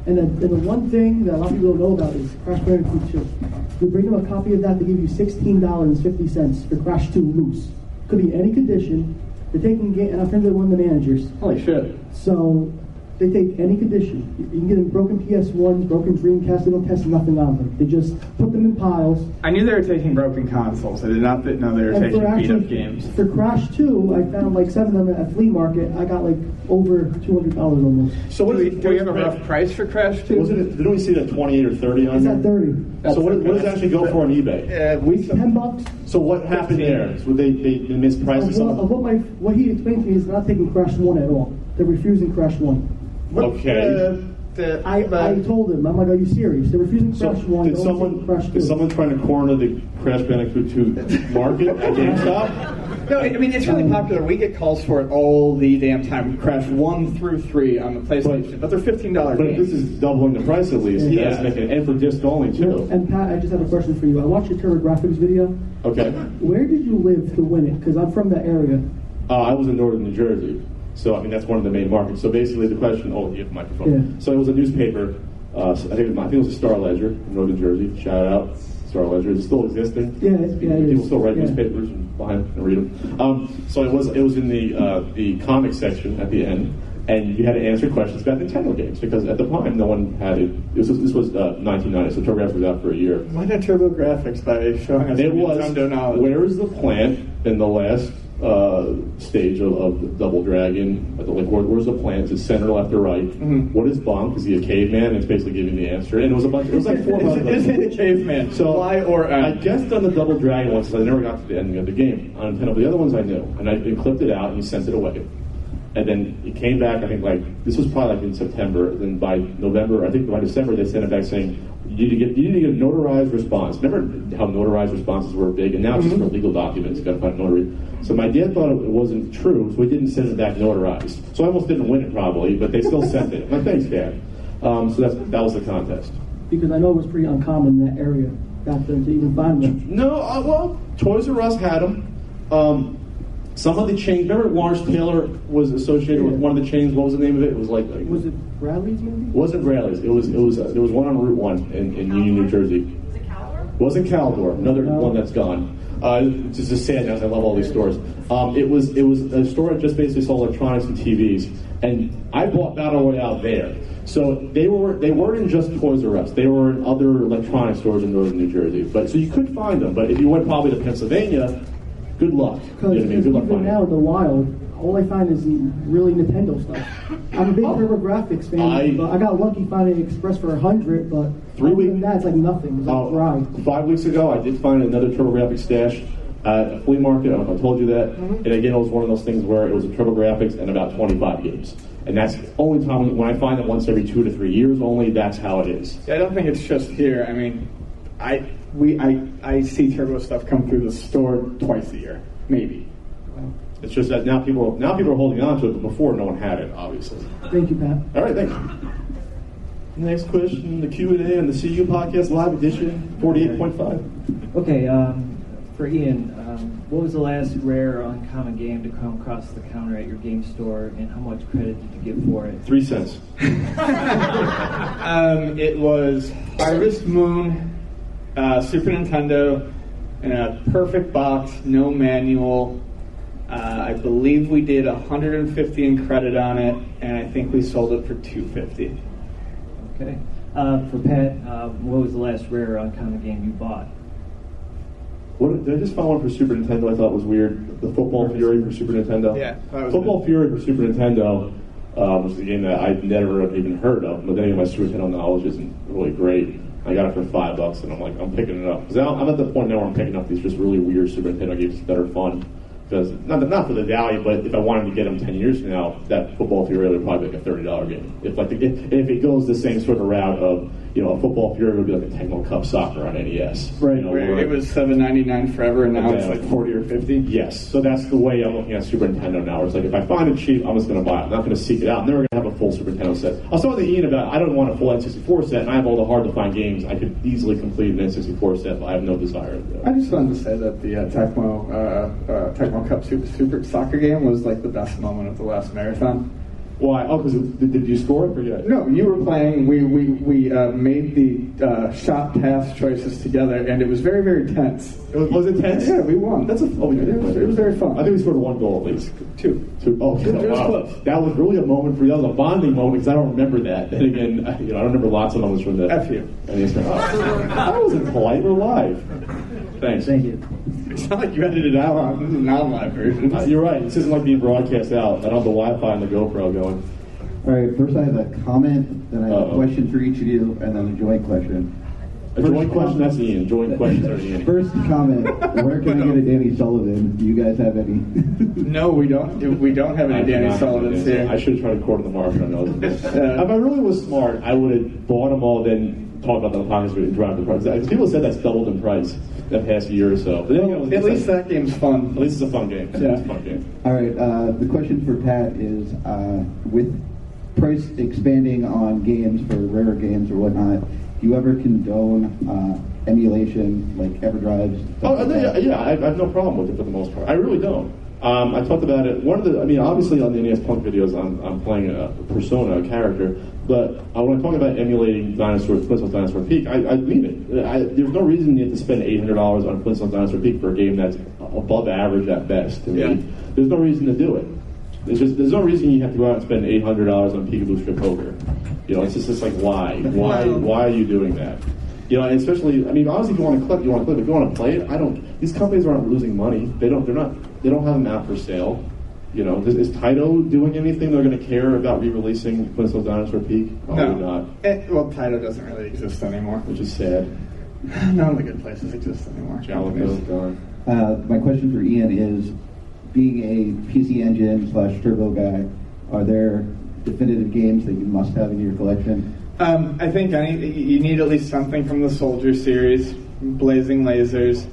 and the, and the one thing that a lot of people don't know about is Crash Bandicoot 2. You bring them a copy of that, they give you $16.50 for Crash 2 loose. Could be any condition. They're taking game, and I'm friends with one of the managers. Holy shit. So they take any condition. You you can get them broken PS1s, broken Dreamcast. They don't test nothing on them. They just put them in piles. I knew they were taking broken consoles. I did not th- know they were And taking for beat up games. for Crash 2, I found like seven of them at a flea market. I got like over $200 almost. So Do what we, is do we have a rough price for Crash 2? Wasn't it? Didn't we see that 28 or 30 on It's there? at 30. So what, what does it actually go for on eBay? Uh, we 10 bucks. So what happened there? So they they, they mispriced Of what, of something? what, my, what he explained to me is not taking Crash 1 at all. They're refusing Crash 1. Okay. the, I, I told him, I'm like, are you serious? They're refusing So Crash 1. did someone taking Crash 2. is someone trying to corner the Crash Bandicoot 2 market at GameStop? No, I mean it's really popular. We get calls for it all the damn time. Crash one through three on the PlayStation, but they're fifteen dollars. But if this is doubling the price at least, Yeah. that's making and for disc only too. And Pat, I just have a question for you. I watched your TurboGrafx video. Okay. Where did you live to win it? Because I'm from that area. Uh, I was in northern New Jersey, so I mean that's one of the main markets. So basically, the question. Oh, you have a microphone. Yeah. So it was a newspaper. Uh, I think it was, I think it was a Star Ledger, in northern Jersey. Shout out, Star Ledger. It's still existing? Yeah, it's- yeah, People is. still write Yeah. newspapers and buy them and read them. Um, so it was it was in the uh, the comic section at the end. And you had to answer questions about Nintendo games because at the time no one had it. This was, this was uh, 1990, so TurboGrafx was out for a year. Why not TurboGrafx by showing us It some was Nintendo knowledge? where is the plant in the last uh, stage of, of the Double Dragon? At the, like, where, where's the plans? Is center, left, or right? Mhm. What is Bonk? Is he a caveman? It's basically giving the answer, and it was a bunch. It was like four Is, months. is he the caveman? So Fly or I out? guessed on the Double Dragon once, I never got to the ending of the game on Nintendo. But the other ones I knew, and I and clipped it out and sent it away. And then it came back. I think like this was probably like in September. Then by November, I think by December, they sent it back saying you need to get you need to get a notarized response. Remember how notarized responses were big, and now it's just for legal documents. You got to find a notary. So my dad thought it wasn't true, so we didn't send it back notarized. So I almost didn't win it probably, but they still sent it. My thanks, Dad. Um, so that's that was the contest. Because I know it was pretty uncommon in that area back then to even find them. No, uh, well, Toys R Us had them. Um, some of the chains. Remember, Lawrence Taylor was associated with one of the chains. What was the name of it? It was like, like Was it Bradlees maybe? wasn't Bradlees. It was it was uh, there was one on Route One in, in Union, New Jersey. Was it Caldor? Wasn't Caldor. Another No. one that's gone. Uh, it's just sad now. 'cause I love all these stores. Um, it was it was a store that just basically sold electronics and TVs, and I bought Battle Royale there. So they were they weren't in just Toys R Us. They were in other electronic stores in northern New Jersey. But so you could find them. But if you went probably to Pennsylvania, good luck. You know what I mean? Good luck even now in the wild, all I find is really Nintendo stuff. I'm a big oh. TurboGrafx fan, I- but I got lucky finding Express for a hundred. But Three other week- than that, it's like nothing. It's like Oh, dry. five weeks ago, I did find another TurboGrafx stash at a flea market. I don't know if I told you that. Mm-hmm. And again, it was one of those things where it was a TurboGrafx and about 25 games. And that's the only time when I find it once every two to three years only. That's how it is. Yeah, I don't think it's just here. I mean, I we I I see Turbo stuff come through the store twice a year, maybe. It's just that now people now people are holding on to it, but before no one had it, obviously. Thank you, Pat. All right, thank you. Next question: the Q and A on the CU podcast live edition 48.5. Okay, um, for Ian, um, what was the last rare or uncommon game to come across the counter at your game store, and how much credit did you get for it? Three cents. Um, it was Harvest Moon, uh, Super Nintendo, in a perfect box, no manual. Uh, I believe we did 150 in credit on it, and I think we sold it for 250. Okay. Uh, for Pat, uh, what was the last rare uncommon game you bought? What, did I just find one for Super Nintendo I thought was weird? The Football Fury for Super Nintendo? Yeah, Football good. Fury for Super Nintendo um, was a game that I'd never even heard of, but any of my Super Nintendo knowledge isn't really great. I got it for five bucks, and I'm like, I'm picking it up. Because I'm at the point now where I'm picking up these just really weird Super Nintendo games that are fun. Because, not, not for the value, but if I wanted to get them 10 years from now, that Football Fury would probably be like a $30 game. If like the, if it goes the same sort of route of, you know, a Football Fury would be like a Tecmo Cup Soccer on NES. Right, You know, where where- it was seven ninety nine forever, and now it's like forty or fifty. Yes, so that's the way I'm looking at Super Nintendo now. It's like if I find it cheap, I'm just going to buy it. I'm not going to seek it out. I'm never going to have a full Super Nintendo set. I was talking to Ian about I don't want a full N64 set, and I have all the hard to find games. I could easily complete an N64 set, but I have no desire. to. I just wanted to say that the uh, Tecmo uh, uh, Tecmo Cup Super, Super Soccer game was like the best moment of the last marathon. Why? Oh, because did, did you score it? Forget. No, you were playing. We we we uh, made the uh, shot pass choices together, and it was very very tense. It was, was it tense? Yeah, we won. That's a. Oh, we it, did. was, it was very fun. I think we scored one goal at least. two. Two. Oh, It was wow. close. That was really a moment for you. That was a bonding moment because I don't remember that. And again, I- you know, I don't remember lots of moments from the. F you. And it's, oh, I wasn't polite. We're live. Thanks. Thank you. It's not like you edited it out. This is a non-live version. Uh, you're right. This isn't like being broadcast out. I don't have the Wi-Fi and the GoPro going. All right, first I have a comment, then I have a Uh-oh. question for each of you, and then a joint question. A joint question, that's Ian. Joint questions are Ian. First comment, where can I get a Danny Sullivan? Do you guys have any? No, we don't. We don't have any do Danny not Sullivans any. here. I should have tried to record in the market. I know. If I really was smart, I would have bought them all, then talk about them on the podcast and drive the price. Because people said that's doubled in price that past year or so. But then again, it was- At least that game's fun. At least it's a fun game. Yeah. It's a fun game. All right, uh, the question for Pat is, uh, with price expanding on games for rarer games or whatnot, do you ever condone uh, emulation, like EverDrives? stuff Oh, like yeah, yeah, I, I have no problem with it for the most part. I really don't. Um, I talked about it. One of the, I mean, obviously on the NES Punk videos, I'm, I'm playing a persona, a character. But uh, when I talk about emulating Dinosaur, Flintstones Dinosaur Peak, I, I mean it. I, there's no reason you have to spend $800 on Flintstones Dinosaur Peak for a game that's above average at best. Yeah. there's no reason to do it. There's just there's no reason you have to go out and spend $800 on Peekaboo Strip Poker. You know, it's just it's like why, why, why are you doing that? You know, and especially, I mean, obviously, if you want to clip, you want to clip. If you want to play it, I don't. These companies aren't losing money. They don't. They're not. They don't have them out for sale. You know, is, is Taito doing anything? They're going to care about re-releasing Flintstones Dinosaur Peak? Probably no. not. Eh, well, Taito doesn't really exist anymore. Which is sad. None of the good places exist anymore. Jaleco gone. Uh, my question for Ian is, being a PC Engine slash Turbo guy, are there definitive games that you must have in your collection? Um, I think any, you need at least something from the Soldier series, Blazing Lasers.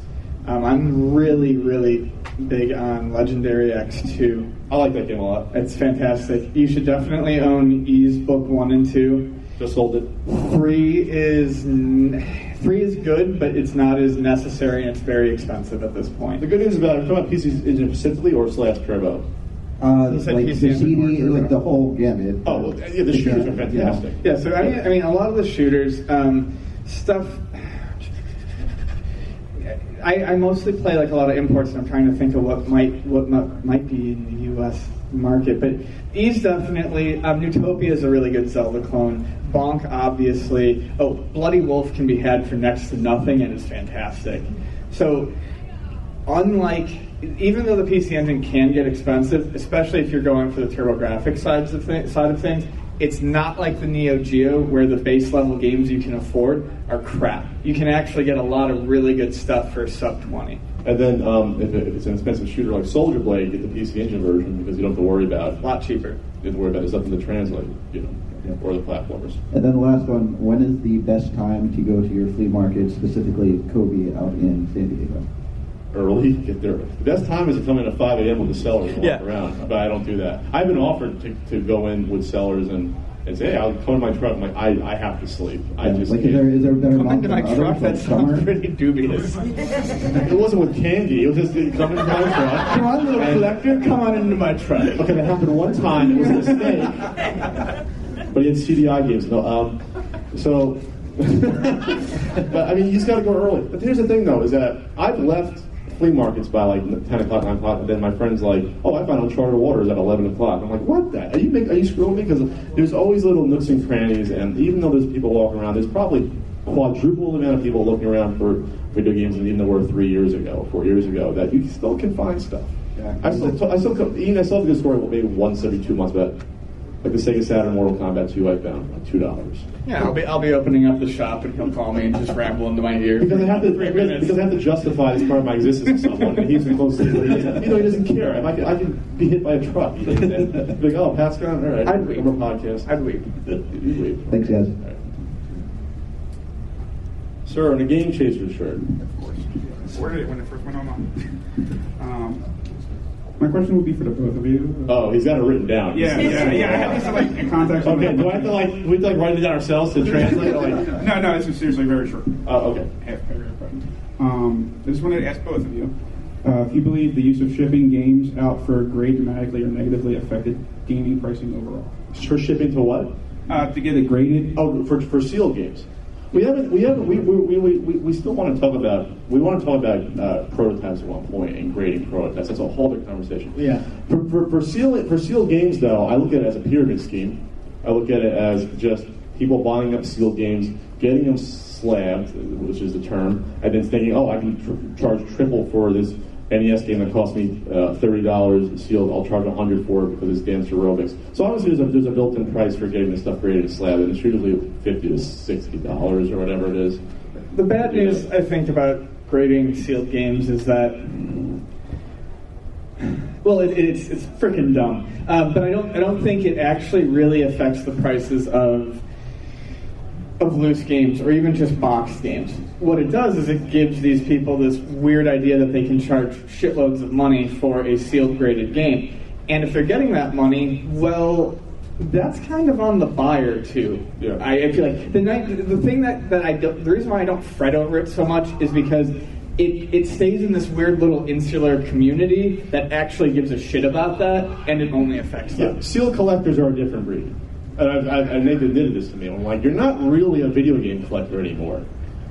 Um, I'm really, really big on Legendary Axe 2. I like that game a lot. It's fantastic. You should definitely own Ys Book 1 and 2. Just sold it. 3 is n- 3 is good, but it's not as necessary and it's very expensive at this point. The good news about it, talking about PC Engine specifically or slash Turbo. Uh, You said like PC the CD, or like the whole gamut. Oh, well, yeah, the shooters are fantastic. Yeah, so I mean, I mean, a lot of the shooters, um, stuff. I, I mostly play like a lot of imports, and I'm trying to think of what might what might, be in the U.S. market. But these definitely. Um, Neutopia is a really good Zelda clone. Bonk, obviously. Oh, Bloody Wolf can be had for next to nothing, and it's fantastic. So unlike even though the PC Engine can get expensive, especially if you're going for the TurboGrafx sides of thi- side of things, it's not like the Neo Geo where the base level games you can afford are crap. You can actually get a lot of really good stuff for sub twenty. And then um, if, it, if it's an expensive shooter like Soldier Blade, get the PC Engine version because you don't have to worry about A lot cheaper. you don't have to worry about there's nothing to translate, you know, or the platformers. And then the last one, when is the best time to go to your flea market, specifically Kobey out in San Diego? Early, get there. The best time is to come in at 5 a.m. with the sellers and walk Yeah. around, but I don't do that. I've been offered to, to go in with sellers and, and say, hey, I'll come in my truck. I'm like, I, I have to sleep. I Yeah, just like, is can't. there, is there a better Come month into my than others, truck. like That summer? sounds pretty dubious. It wasn't with candy. It was just come into my truck. Come on, little and- collector. Come on into my truck. Okay, that happened one time. It was a mistake. but he had CDI games. No, um, so, but I mean, you just got to go early. But here's the thing, though, is that I've left flea markets by like 10 o'clock, 9 o'clock, and then my friend's like, oh, I found Uncharted Waters at 11 o'clock. I'm like, what the? Are you, make, are you screwing me? Because there's always little nooks and crannies, and even though there's people walking around, there's probably quadruple the amount of people looking around for video games than even there were three years ago, four years ago, that you still can find stuff. Yeah. I still, I still, even I still have a good story, maybe once every two months, but like the Sega Saturn Mortal Kombat 2 I found, like $2. Yeah, I'll be I'll be opening up the shop and he'll call me and just ramble into my ear. Because I have to Three because, minutes. because I have to justify this part of my existence to someone, and he's close to it. You know, he doesn't care. I, I could be hit by a truck. You know, like, oh, Pat's gone. All right, I'd weep. we're podcast. I'd weep. Weep. Thanks, guys. All right. Sir, in a Game Chaser shirt. Of course. Where did it when it first went online. Um, my question would be for the both of you. Oh, he's got it written down. Yeah, yeah, yeah. I had this like in context. Okay, do I have to like, we have to like write it down ourselves to translate? Or, like, No, no, this is seriously very short. oh, okay. Half paragraph. Um, I just wanted to ask both of you uh, if you believe the use of shipping games out for grade dramatically or negatively affected gaming pricing overall. For shipping to what? Uh, to get it graded. Oh, for, for sealed games. We haven't. We haven't. We, we, we, we, we still want to talk about. We want to talk about uh, prototypes at one point and grading prototypes. That's a whole different conversation. Yeah. For, for, for sealed for sealed games, though, I look at it as a pyramid scheme. I look at it as just people buying up sealed games, getting them slabbed, which is the term, and then thinking, oh, I can tr- charge triple for this NES game that cost me uh, thirty dollars sealed. I'll charge a hundred for it because it's dance aerobics. So obviously, there's a, there's a built-in price for getting this stuff graded and slabbed, and it's usually fifty to sixty dollars or whatever it is. The bad news, I think, about grading sealed games is that, well, it, it's it's freaking dumb. Um, but I don't I don't think it actually really affects the prices of of loose games or even just box games. What it does is it gives these people this weird idea that they can charge shitloads of money for a sealed graded game. And if they're getting that money, well, that's kind of on the buyer too. Yeah. I, I feel like the night, the thing that, that I don't, the reason why I don't fret over it so much is because it, it stays in this weird little insular community that actually gives a shit about that, and it only affects them. Yeah, sealed collectors are a different breed. And, I've, I've, and Nathan did this to me. I'm like, you're not really a video game collector anymore.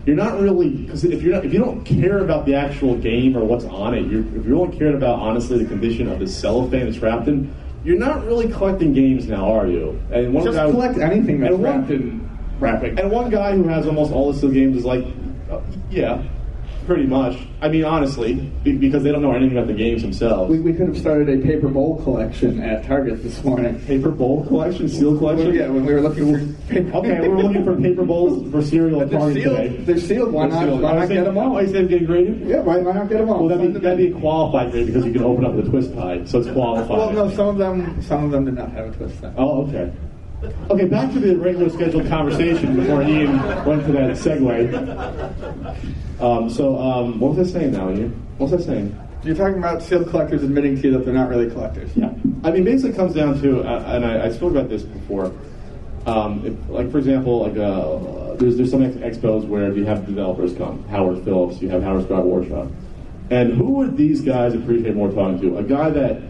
You're not really because if you're not, if you don't care about the actual game or what's on it, you're, if you don't caring about honestly the condition of the cellophane it's wrapped in, you're not really collecting games now, are you? And one Just guy, collect anything that's wrapped in wrapping. And one guy who has almost all the sealed games is like, uh, yeah, pretty much. I mean, honestly, because they don't know anything about the games themselves. We, we could have started a paper bowl collection at Target this morning. Paper bowl collection, seal collection. Yeah, when we were looking for paper. Okay, we were looking for paper bowls for cereal at Target sealed. today. They're sealed. Why They're not? sealed. Why I not get them all? Oh, you said getting graded? Yeah, why, why not get them all? Well, that'd be, that'd be a qualified grade because you can open up the twist tie, so it's qualified. Well, no, some of them, some of them did not have a twist. tie. Oh, okay. Okay, back to the regular scheduled conversation before Ian went to that segue. Um, so, um, what was I saying now, Ian? What was I saying? You're talking about sealed collectors admitting to you that they're not really collectors. Yeah. I mean, basically, it comes down to, uh, and I, I spoke about this before. Um, if, like, for example, like uh, there's there's some ex- expos where you have developers come, Howard Phillips, you have Howard Scott Warshaw, and who would these guys appreciate more talking to? A guy that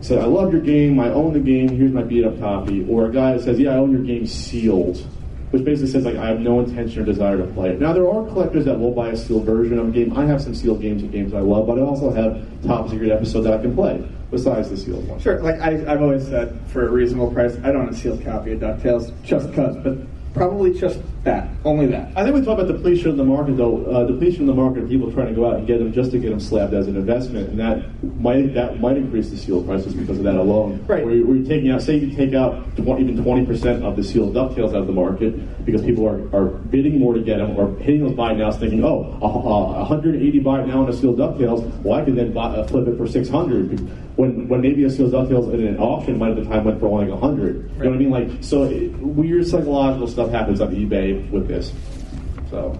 said, "I love your game, I own the game, here's my beat up copy," or a guy that says, "Yeah, I own your game sealed." Which basically says like I have no intention or desire to play it. Now there are collectors that will buy a sealed version of a game. I have some sealed games and games I love, but I also have top secret episodes that I can play besides the sealed one. Sure, like I, I've always said, for a reasonable price, I don't want a sealed copy of DuckTales just cause, but probably just that, only that. I think we talk about depletion of the market, though. Uh, depletion of the market, of people trying to go out and get them just to get them slabbed as an investment, and that might that might increase the sealed prices because of that alone. Right. Where you're, where you're taking out, say, you take out 20, even twenty percent of the sealed ducktales out of the market because people are, are bidding more to get them, or hitting those buy nows, thinking, oh, a, a 180 buy now on a sealed ducktales, well, I can then buy, uh, flip it for 600. When when maybe a sealed ducktales in an auction might at the time went for only like 100. You know what I mean? Like so, it, weird psychological stuff happens on eBay with this. So.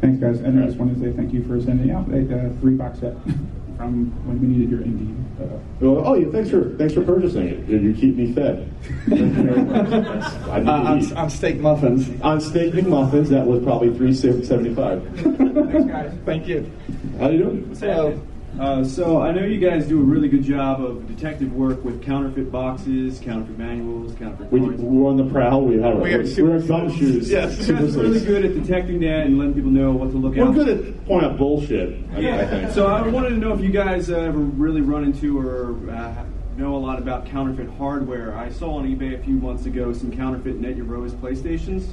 Thanks, guys. And I just wanted to say thank you for sending out a uh, three box set from when we needed your indie. Uh, Well, oh, yeah, thanks for thanks for purchasing it. You, you keep me fed. Thank you very much. I need Uh, on, on steak muffins. On steak McMuffins, that was probably three seventy five. Thanks, guys. Thank you. How are you doing? So, Uh, so I know you guys do a really good job of detective work with counterfeit boxes, counterfeit manuals, counterfeit We, cards. we're on the prowl. We have We got we're gumshoes. Yes, you guys are really good at detecting that and letting people know what to look at. We're out. good at pointing out bullshit. I, I think. So I wanted to know if you guys uh, ever really run into or uh, know a lot about counterfeit hardware. I saw on eBay a few months ago some counterfeit Net Yaroze PlayStations.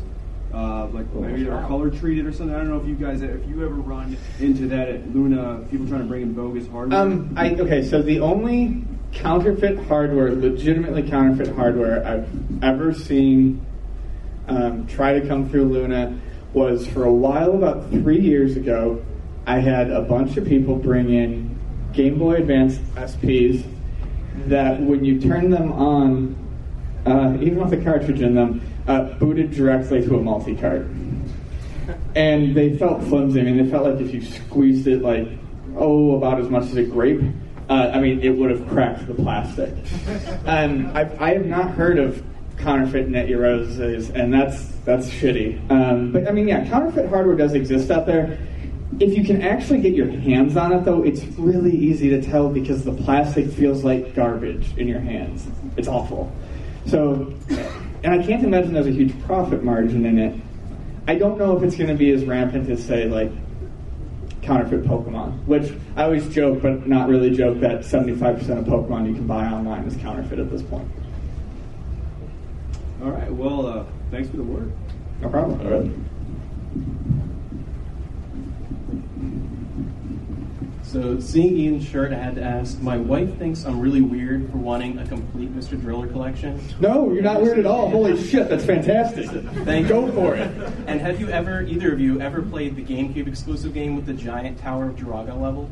Uh, like maybe they're color treated or something. I don't know if you guys, if you ever run into that at Luna, people trying to bring in bogus hardware. Um, I okay. So the only counterfeit hardware, legitimately counterfeit hardware I've ever seen um, try to come through Luna was for a while, about three years ago. I had a bunch of people bring in Game Boy Advance SPs that, when you turn them on, uh, even with a cartridge in them, uh, booted directly to a multi-cart and they felt flimsy. I mean, they felt like if you squeezed it like oh about as much as a grape, uh, I mean, it would have cracked the plastic. and I've, I have not heard of counterfeit Net Yarozes, and that's that's shitty. Um, but I mean, yeah, counterfeit hardware does exist out there. If you can actually get your hands on it, though, it's really easy to tell because the plastic feels like garbage in your hands. It's awful. So, and I can't imagine there's a huge profit margin in it. I don't know if it's going to be as rampant as, say, like counterfeit Pokemon, which I always joke, but not really joke, that 75% of Pokemon you can buy online is counterfeit at this point. All right. Well, uh, thanks for the word. No problem. All right. So, seeing Ian's shirt, I had to ask. My wife thinks I'm really weird for wanting a complete Mr. Driller collection. No, you're not weird at all. Holy shit, that's fantastic. Thank Go you. for it. And have you ever, either of you, ever played the GameCube exclusive game with the giant Tower of Druaga level?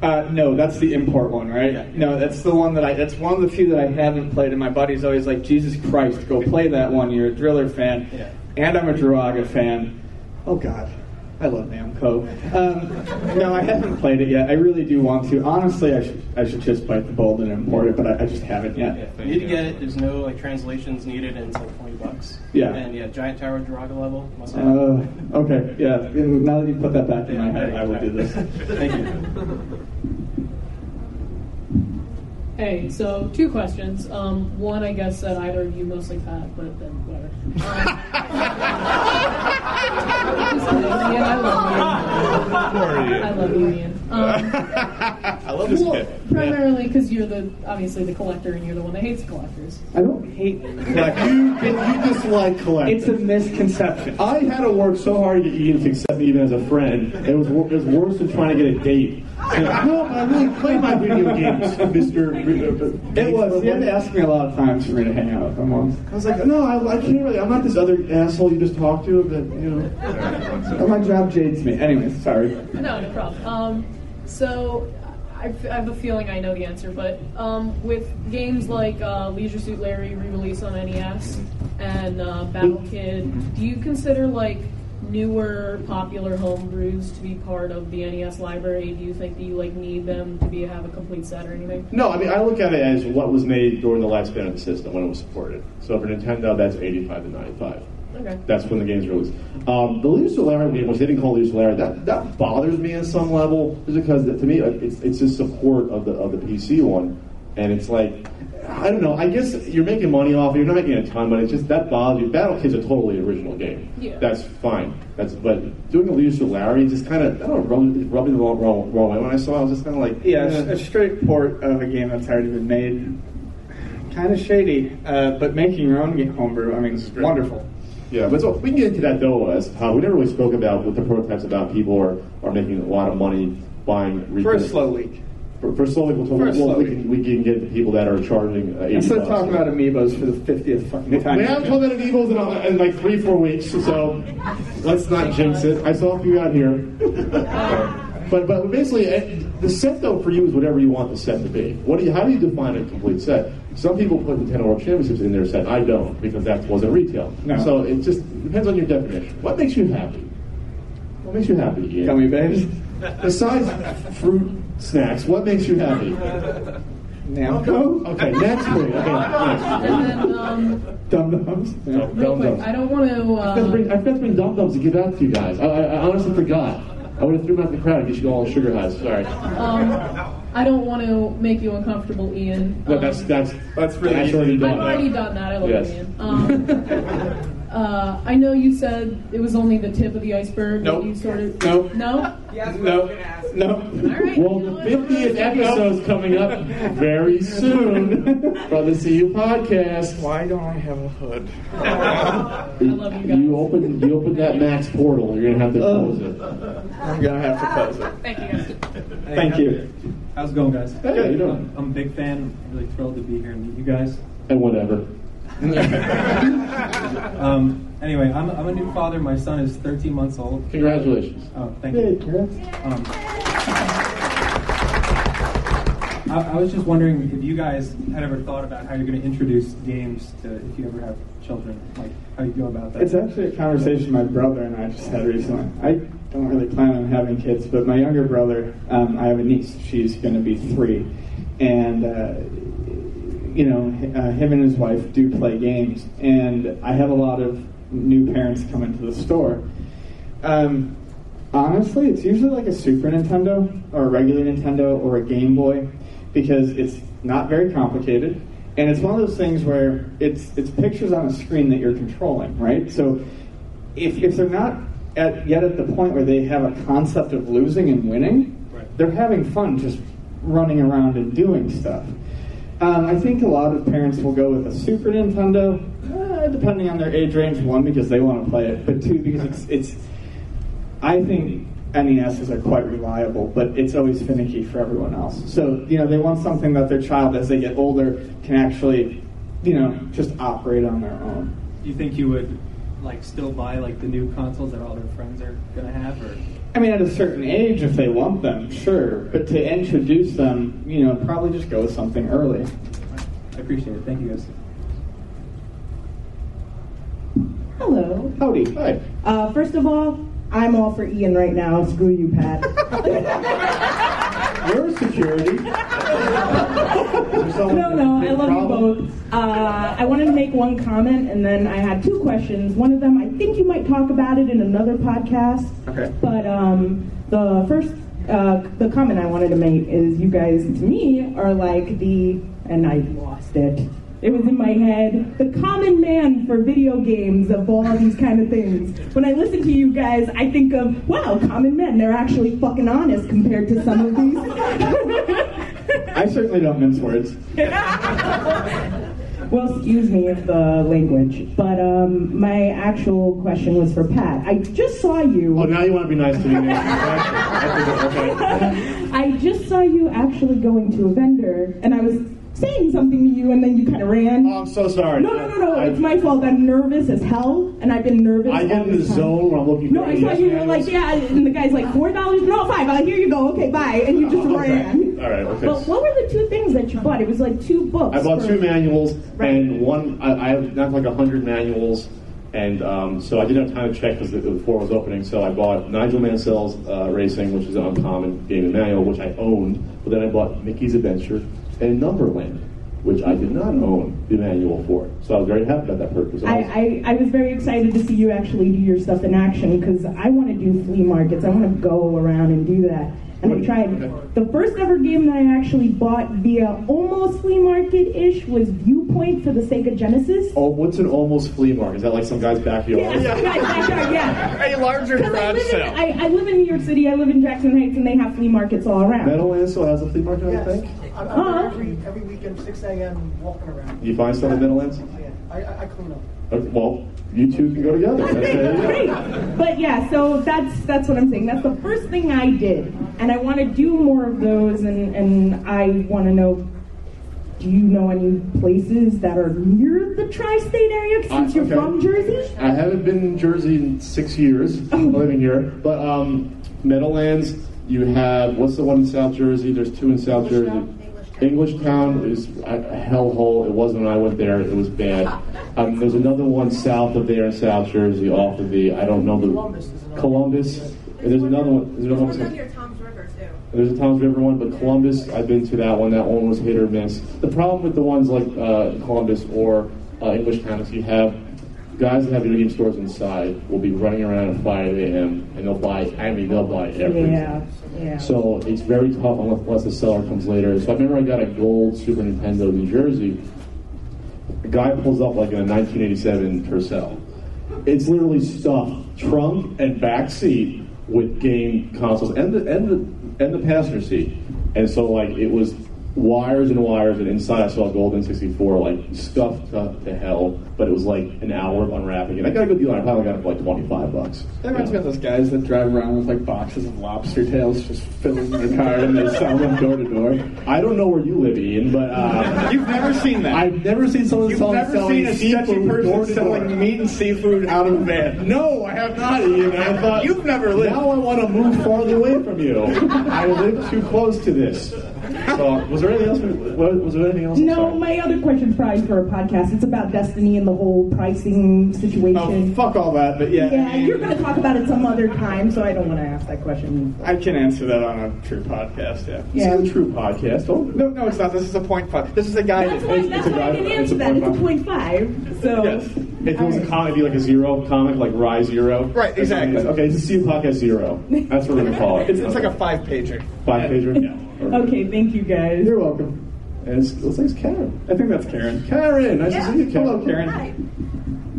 Uh, no, that's the import one, right? Yeah. No, that's the one that I. That's one of the few that I haven't played, and my buddy's always like, "Jesus Christ, go play that one. You're a Driller fan, Yeah. and I'm a Druaga fan." Oh God, I love Namco. Um, no, I haven't played it yet. I really do want to. Honestly, I should. I should just bite the bullet and import it, but I, I just haven't yet. You need to get it. There's no like translations needed, and it's like 20 bucks. Yeah. And yeah, giant Tower of Druaga level. Must have. Uh, okay, yeah. Now that you put that back in my head, I will do this. Thank you. Hey, so two questions. Um, one, I guess that either of you mostly Pat, but then I love you. I love you, Ian. Um, I love this well, kid. primarily because you're the obviously the collector, and you're the one that hates collectors. I don't hate You, you dislike collecting. It's a misconception. I had to work so hard to get Ian to accept me even as a friend. It was, wor- it was worse than trying to get a date. Saying, no, I really play my video games, Mister. It was. You had to ask me a lot of times for me to hang out with him once. I was like, no, I, I can't really. I'm not this other asshole you just talked to. But you know. Oh, my job jades me. Anyways, sorry. No, no problem. Um, so I, f- I have a feeling I know the answer, but um, with games like uh, Leisure Suit Larry re-release on NES and uh, Battle Kid, do you consider like newer popular homebrews to be part of the NES library? Do you think that you like need them to be have a complete set or anything? No, I mean I look at it as what was made during the lifespan of the system when it was supported. So for Nintendo, that's 85 to 95. Okay. That's when the game's released. Um, the Leisure Suit Larry game, which they didn't call Leisure Suit Larry, that, that bothers me on some level, just because to me it's it's just support of the of the PC one, and it's like I don't know. I guess you're making money off it. You're not making a ton, but it's just that bothers you. Battle Kid's a totally original game. Yeah. That's fine. That's but doing a Leisure Suit Larry just kind of I don't know rubbed, rubbed me the wrong, wrong, wrong way. When I saw, it, I was just kind of like Yeah, eh. a straight port of a game that's already been made. Kind of shady, uh, but making your own homebrew, I mean, it's wonderful. Yeah, but so we can get into that though. As how we never really spoke about with the prototypes about people are, are making a lot of money buying For a slow week. For, for slow week, we'll, For well, we, can, we can get people that are charging uh, Instead of talking about amiibos for the 50th fucking time. We haven't talked about Amiibos in, uh, in like three, four weeks, so let's not jinx it. I saw a few out here. but but basically, eh, the set though for you is whatever you want the set to be. What do you? How do you define a complete set? Some people put Nintendo World Championships in their set. I don't because that wasn't retail. No. So it just depends on your definition. What makes you happy? What makes you happy? Ian? Gummy bears. Besides fruit snacks, what makes you happy? Namco? Okay, next week. Okay, next. And then um, Dum Dums. Yeah. real quick, Dum-dums. I don't want to. I forgot to Uh, bring, I forgot to bring Dum Dums to give out to you guys. I, I, I honestly forgot. I would have threw them out in the crowd and get you all sugar highs. Sorry. Um, I don't want to make you uncomfortable, Ian. No, Um, that's that's That's really that's already done. I've already done that. I love Yes. you, Ian. Um, uh, I know you said it was only the tip of the iceberg. Nope. that You sort of Nope. No. No, no. All right. Well, the 50th episode is coming up very soon from the CU podcast. Why don't I have a hood? I love you guys. You open you open that Max portal. You're gonna have to close it. I'm gonna have to close it. Thank you guys. Thank you. How's it going, guys? Hey, how you doing? I'm a big fan. Really thrilled to be here and meet you guys. And whatever. Um, anyway, I'm, I'm a new father. My son is 13 months old. Congratulations. Oh, thank Hey, you. Um, I, I was just wondering if you guys had ever thought about how you're going to introduce games to if you ever have children, like how you go about that. It's actually a conversation my brother and I just had recently. I don't really plan on having kids, but my younger brother, um, I have a niece. She's going to be three, and uh, you know, uh, him and his wife do play games, and I have a lot of new parents come into the store. Um, honestly, it's usually like a Super Nintendo or a regular Nintendo or a Game Boy because it's not very complicated. And it's one of those things where it's it's pictures on a screen that you're controlling, right? So if, if they're not at, yet at the point where they have a concept of losing and winning, they're having fun just running around and doing stuff. Um, I think a lot of parents will go with a Super Nintendo, uh, depending on their age range. One, because they want to play it, but two, because it's, it's I think NESs are quite reliable, but it's always finicky for everyone else. So, you know, they want something that their child, as they get older, can actually, you know, just operate on their own. Do you think you would like still buy like the new consoles that all their friends are to have, or I mean, at a certain age, if they want them, sure. But to introduce them, you know, probably just go with something early. I appreciate it. Thank you guys. Hello. Howdy. Hi. Uh, first of all, I'm all for Ian right now. Screw you, Pat. You're security. no, no, I love you both. Uh, I wanted to make one comment, and then I had two questions. One of them, I think you might talk about it in another podcast. Okay. But um, the first, uh, the comment I wanted to make is you guys, to me, are like the, and I lost it. It was in my head, the common man for video games of all these kind of things. When I listen to you guys, I think of, wow, common men. They're actually fucking honest compared to some of these. I certainly don't mince words. Well, excuse me if the language, but um, my actual question was for Pat. I just saw you. Oh, now you want to be nice to me. okay. I just saw you actually going to a vendor, and I was saying something to you, and then you kind of ran. Oh, I'm so sorry. No, no, no, no. It's my fault. I'm nervous as hell, and I've been nervous. I get in the time. zone when I'm looking for you. No, I saw you. You were manuals. like, yeah, and the guy's like, four dollars. No, five. Uh, here you go. Okay, bye. And you just Oh, Okay. ran. All right. Okay. But what were the two things that you bought? It was like two books. I bought for- two manuals and one. I, I have not like a hundred manuals, and um, so I didn't have time to check because the, the floor was opening. So I bought Nigel Mansell's uh, Racing, which is an uncommon game and manual, which I owned. But then I bought Mickey's Adventure and Numberland, which I did not own the manual for. So I was very happy about that purchase. I I, I was very excited to see you actually do your stuff in action because I want to do flea markets. I want to go around and do that. And I tried. The first ever game that I actually bought via almost flea market ish was Viewpoint for the Sega Genesis. Oh, what's an almost flea market? Is that like some guy's backyard? Yeah, some guy's backyard, yeah. A larger 'Cause I garage in, sale. I, I live in New York City. I live in Jackson Heights, and they have flea markets all around. Meadowlands still has a flea market, I think. I'm, Uh-huh. I'm there every, every weekend, 6 a.m., walking around. You find stuff at Meadowlands? Yeah, I, I, I clean up. Okay, well, you two can go together. That's there. Great. But yeah, so that's that's what I'm saying. That's the first thing I did, and I want to do more of those. And and I want to know, do you know any places that are near the tri-state area? Since Uh, you're okay. from Jersey. I haven't been in Jersey in six years living here, but um, Meadowlands. You have what's the one in South Jersey? There's two in South Jersey. Englishtown is a hellhole. It wasn't when I went there. It was bad. Um, there's another one south of there in South Jersey, off of the I don't know the Columbus is Columbus. And there's another one. There's another one. near Tom's River too. There's a Tom's River one, but Columbus, I've been to that one. That one was hit or miss. The problem with the ones like uh, Columbus or uh, Englishtown is you have guys that have video game stores inside will be running around at 5 a.m. and they'll buy. I mean, they'll buy everything. Yeah, yeah. So it's very tough unless, the seller comes later. So I remember I got a gold Super Nintendo New Jersey. A guy pulls up like in a 1987 Tercel. It's literally stuffed trunk and back seat with game consoles and the and the and the passenger seat. And so like it was wires and wires, and inside I saw a Golden 64 like stuffed to, to hell. But it was like an hour of unwrapping it. I got a good deal. on it. I probably got it for like 25 bucks. That reminds me of those guys that drive around with like boxes of lobster tails just filling their car and they sell them door to door. I don't know where you live, Ian, but uh, You've never seen that. I've never seen someone You've selling, never selling seen a sketchy seafood door person to selling meat and seafood out of a van. No, I have not, Ian. I thought You've never lived. Now I want to move farther away from you. I live too close to this. So, was there anything else? Was, was there anything else? No, sorry. my other question's probably for a podcast. It's about Destiny and the whole pricing situation. Oh, fuck all that, but yeah. yeah, you're going to talk about it some other time, so I don't want to ask that question. I can answer that on a true podcast, yeah. Yeah. It's a true podcast. Don't, No, no, it's not. This is a point five. This is a guy That's that why, it's, that's it's a why I guy. didn't It's answer a that. It's a point point five. So, Yes. If it was a comic, it'd be like a zero comic, like Rise Zero. Right, exactly. Okay, it's a C podcast Zero. That's what we're gonna call it. It's, it's like a five pager. five pager. Yeah. Okay, thank you guys. You're welcome. And it's, looks like it's Karen. I think that's Karen. Karen, nice Yeah. to see you, Karen. Hello, Karen.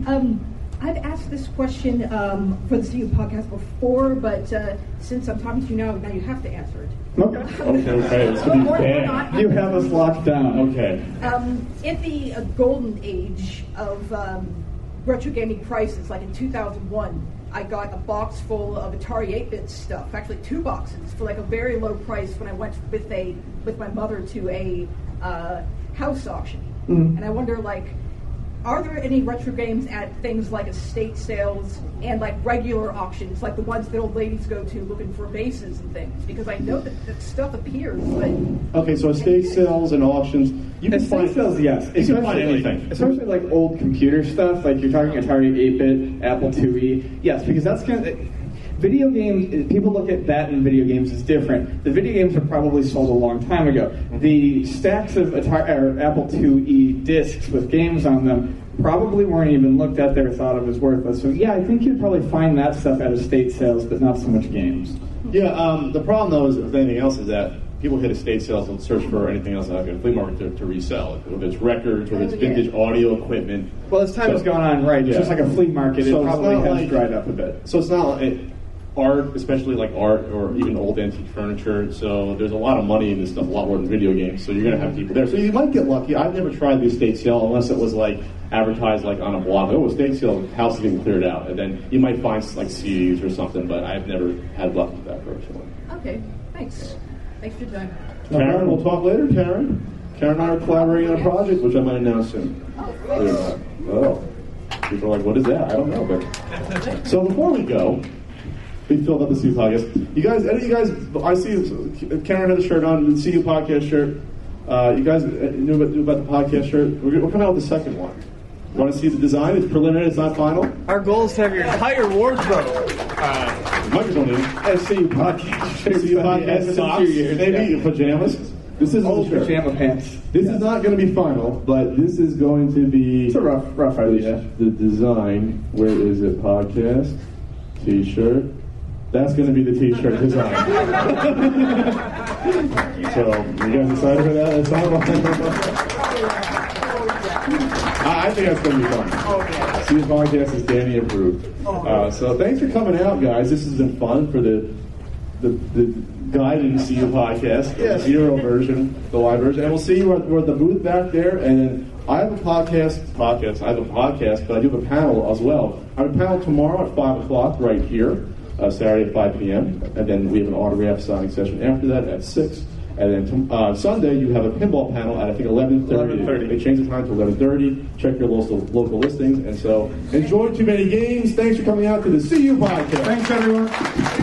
Hi. Um, I've asked this question um, for the CU podcast before, but uh, since I'm talking to you now, now you have to answer it. Okay. Okay, okay, it's gonna Or- or not. You have us locked down. Okay. Um, in the uh, golden age of um, retro gaming prices, like in 2001, I got a box full of Atari 8-bit stuff. Actually, two boxes for like a very low price when I went with a with my mother to a uh, house auction. Mhm. And I wonder, like, are there any retro games at things like estate sales and like regular auctions, like the ones that old ladies go to looking for bases and things? Because I know that, that stuff appears, but Okay, so estate sales and auctions. You can Estate find sales, yes. You can find anything. Especially like old computer stuff, like you're talking Atari 8-bit, Apple IIe. Yes, because that's kind of video games. People look at that and video games as different. The video games were probably sold a long time ago. The stacks of Atari or Apple IIe discs with games on them probably weren't even looked at there or thought of as worthless. So yeah, I think you'd probably find that stuff at estate sales, but not so much games. Yeah, um, the problem though is with anything else is that people hit estate sales and search for anything else like a flea market to, to resell, whether it's records, whether it's yeah. vintage audio equipment. Well, as time So- has gone on, right, it's Yeah. just like a flea market. So it probably has like- dried up a bit. So it's not like art, especially like art or even old antique furniture. So there's a lot of money in this stuff, a lot more than video games. So you're gonna have people there. So you might get lucky. I've never tried the estate sale unless it was like advertised like on a blog. Oh, estate sale, house is getting cleared out, and then you might find like CDs or something. But I've never had luck with that personally. okay, thanks. Thanks for your time. Karen, we'll talk later. Karen, Karen and I are collaborating on a project, which I might announce soon. Oh, Oh, people are like, what is that? I don't know, but so before we go, we filled up the CU podcast. You guys, any of you guys? I see Karen had a shirt on, the CU podcast shirt. Uh, you guys knew about, knew about the podcast shirt. We're, we're coming out with the second one. You want to see the design? It's preliminary. It's not final. Our goal is to have your entire wardrobe. Uh, Microphone in. SCU podcast. CU podcast socks, maybe pajamas. This is Oh, the shirt. pajama pants. This is not going to be final, but this is going to be. It's a rough, rough idea. The design. Where is it? Podcast, T-shirt. That's going to be the T-shirt design. so you guys excited for that? It's not I think that's going to be fun. See, this podcast is Danny approved. Uh, so thanks for coming out, guys. This has been fun for the the, the guided CU podcast, the zero version, the live version, and we'll see you at, we're at the booth back there. And then I have a podcast, podcast. I have a podcast, but I do have a panel as well. I have a panel tomorrow at five o'clock right here, uh, Saturday at five p.m. And then we have an autograph signing session after that at six. And then uh, Sunday you have a pinball panel at I think eleven thirty. 11:30. They changed the time to eleven thirty. Check your local local listings. And so enjoy too many games. Thanks for coming out to the CU podcast. Thanks, everyone.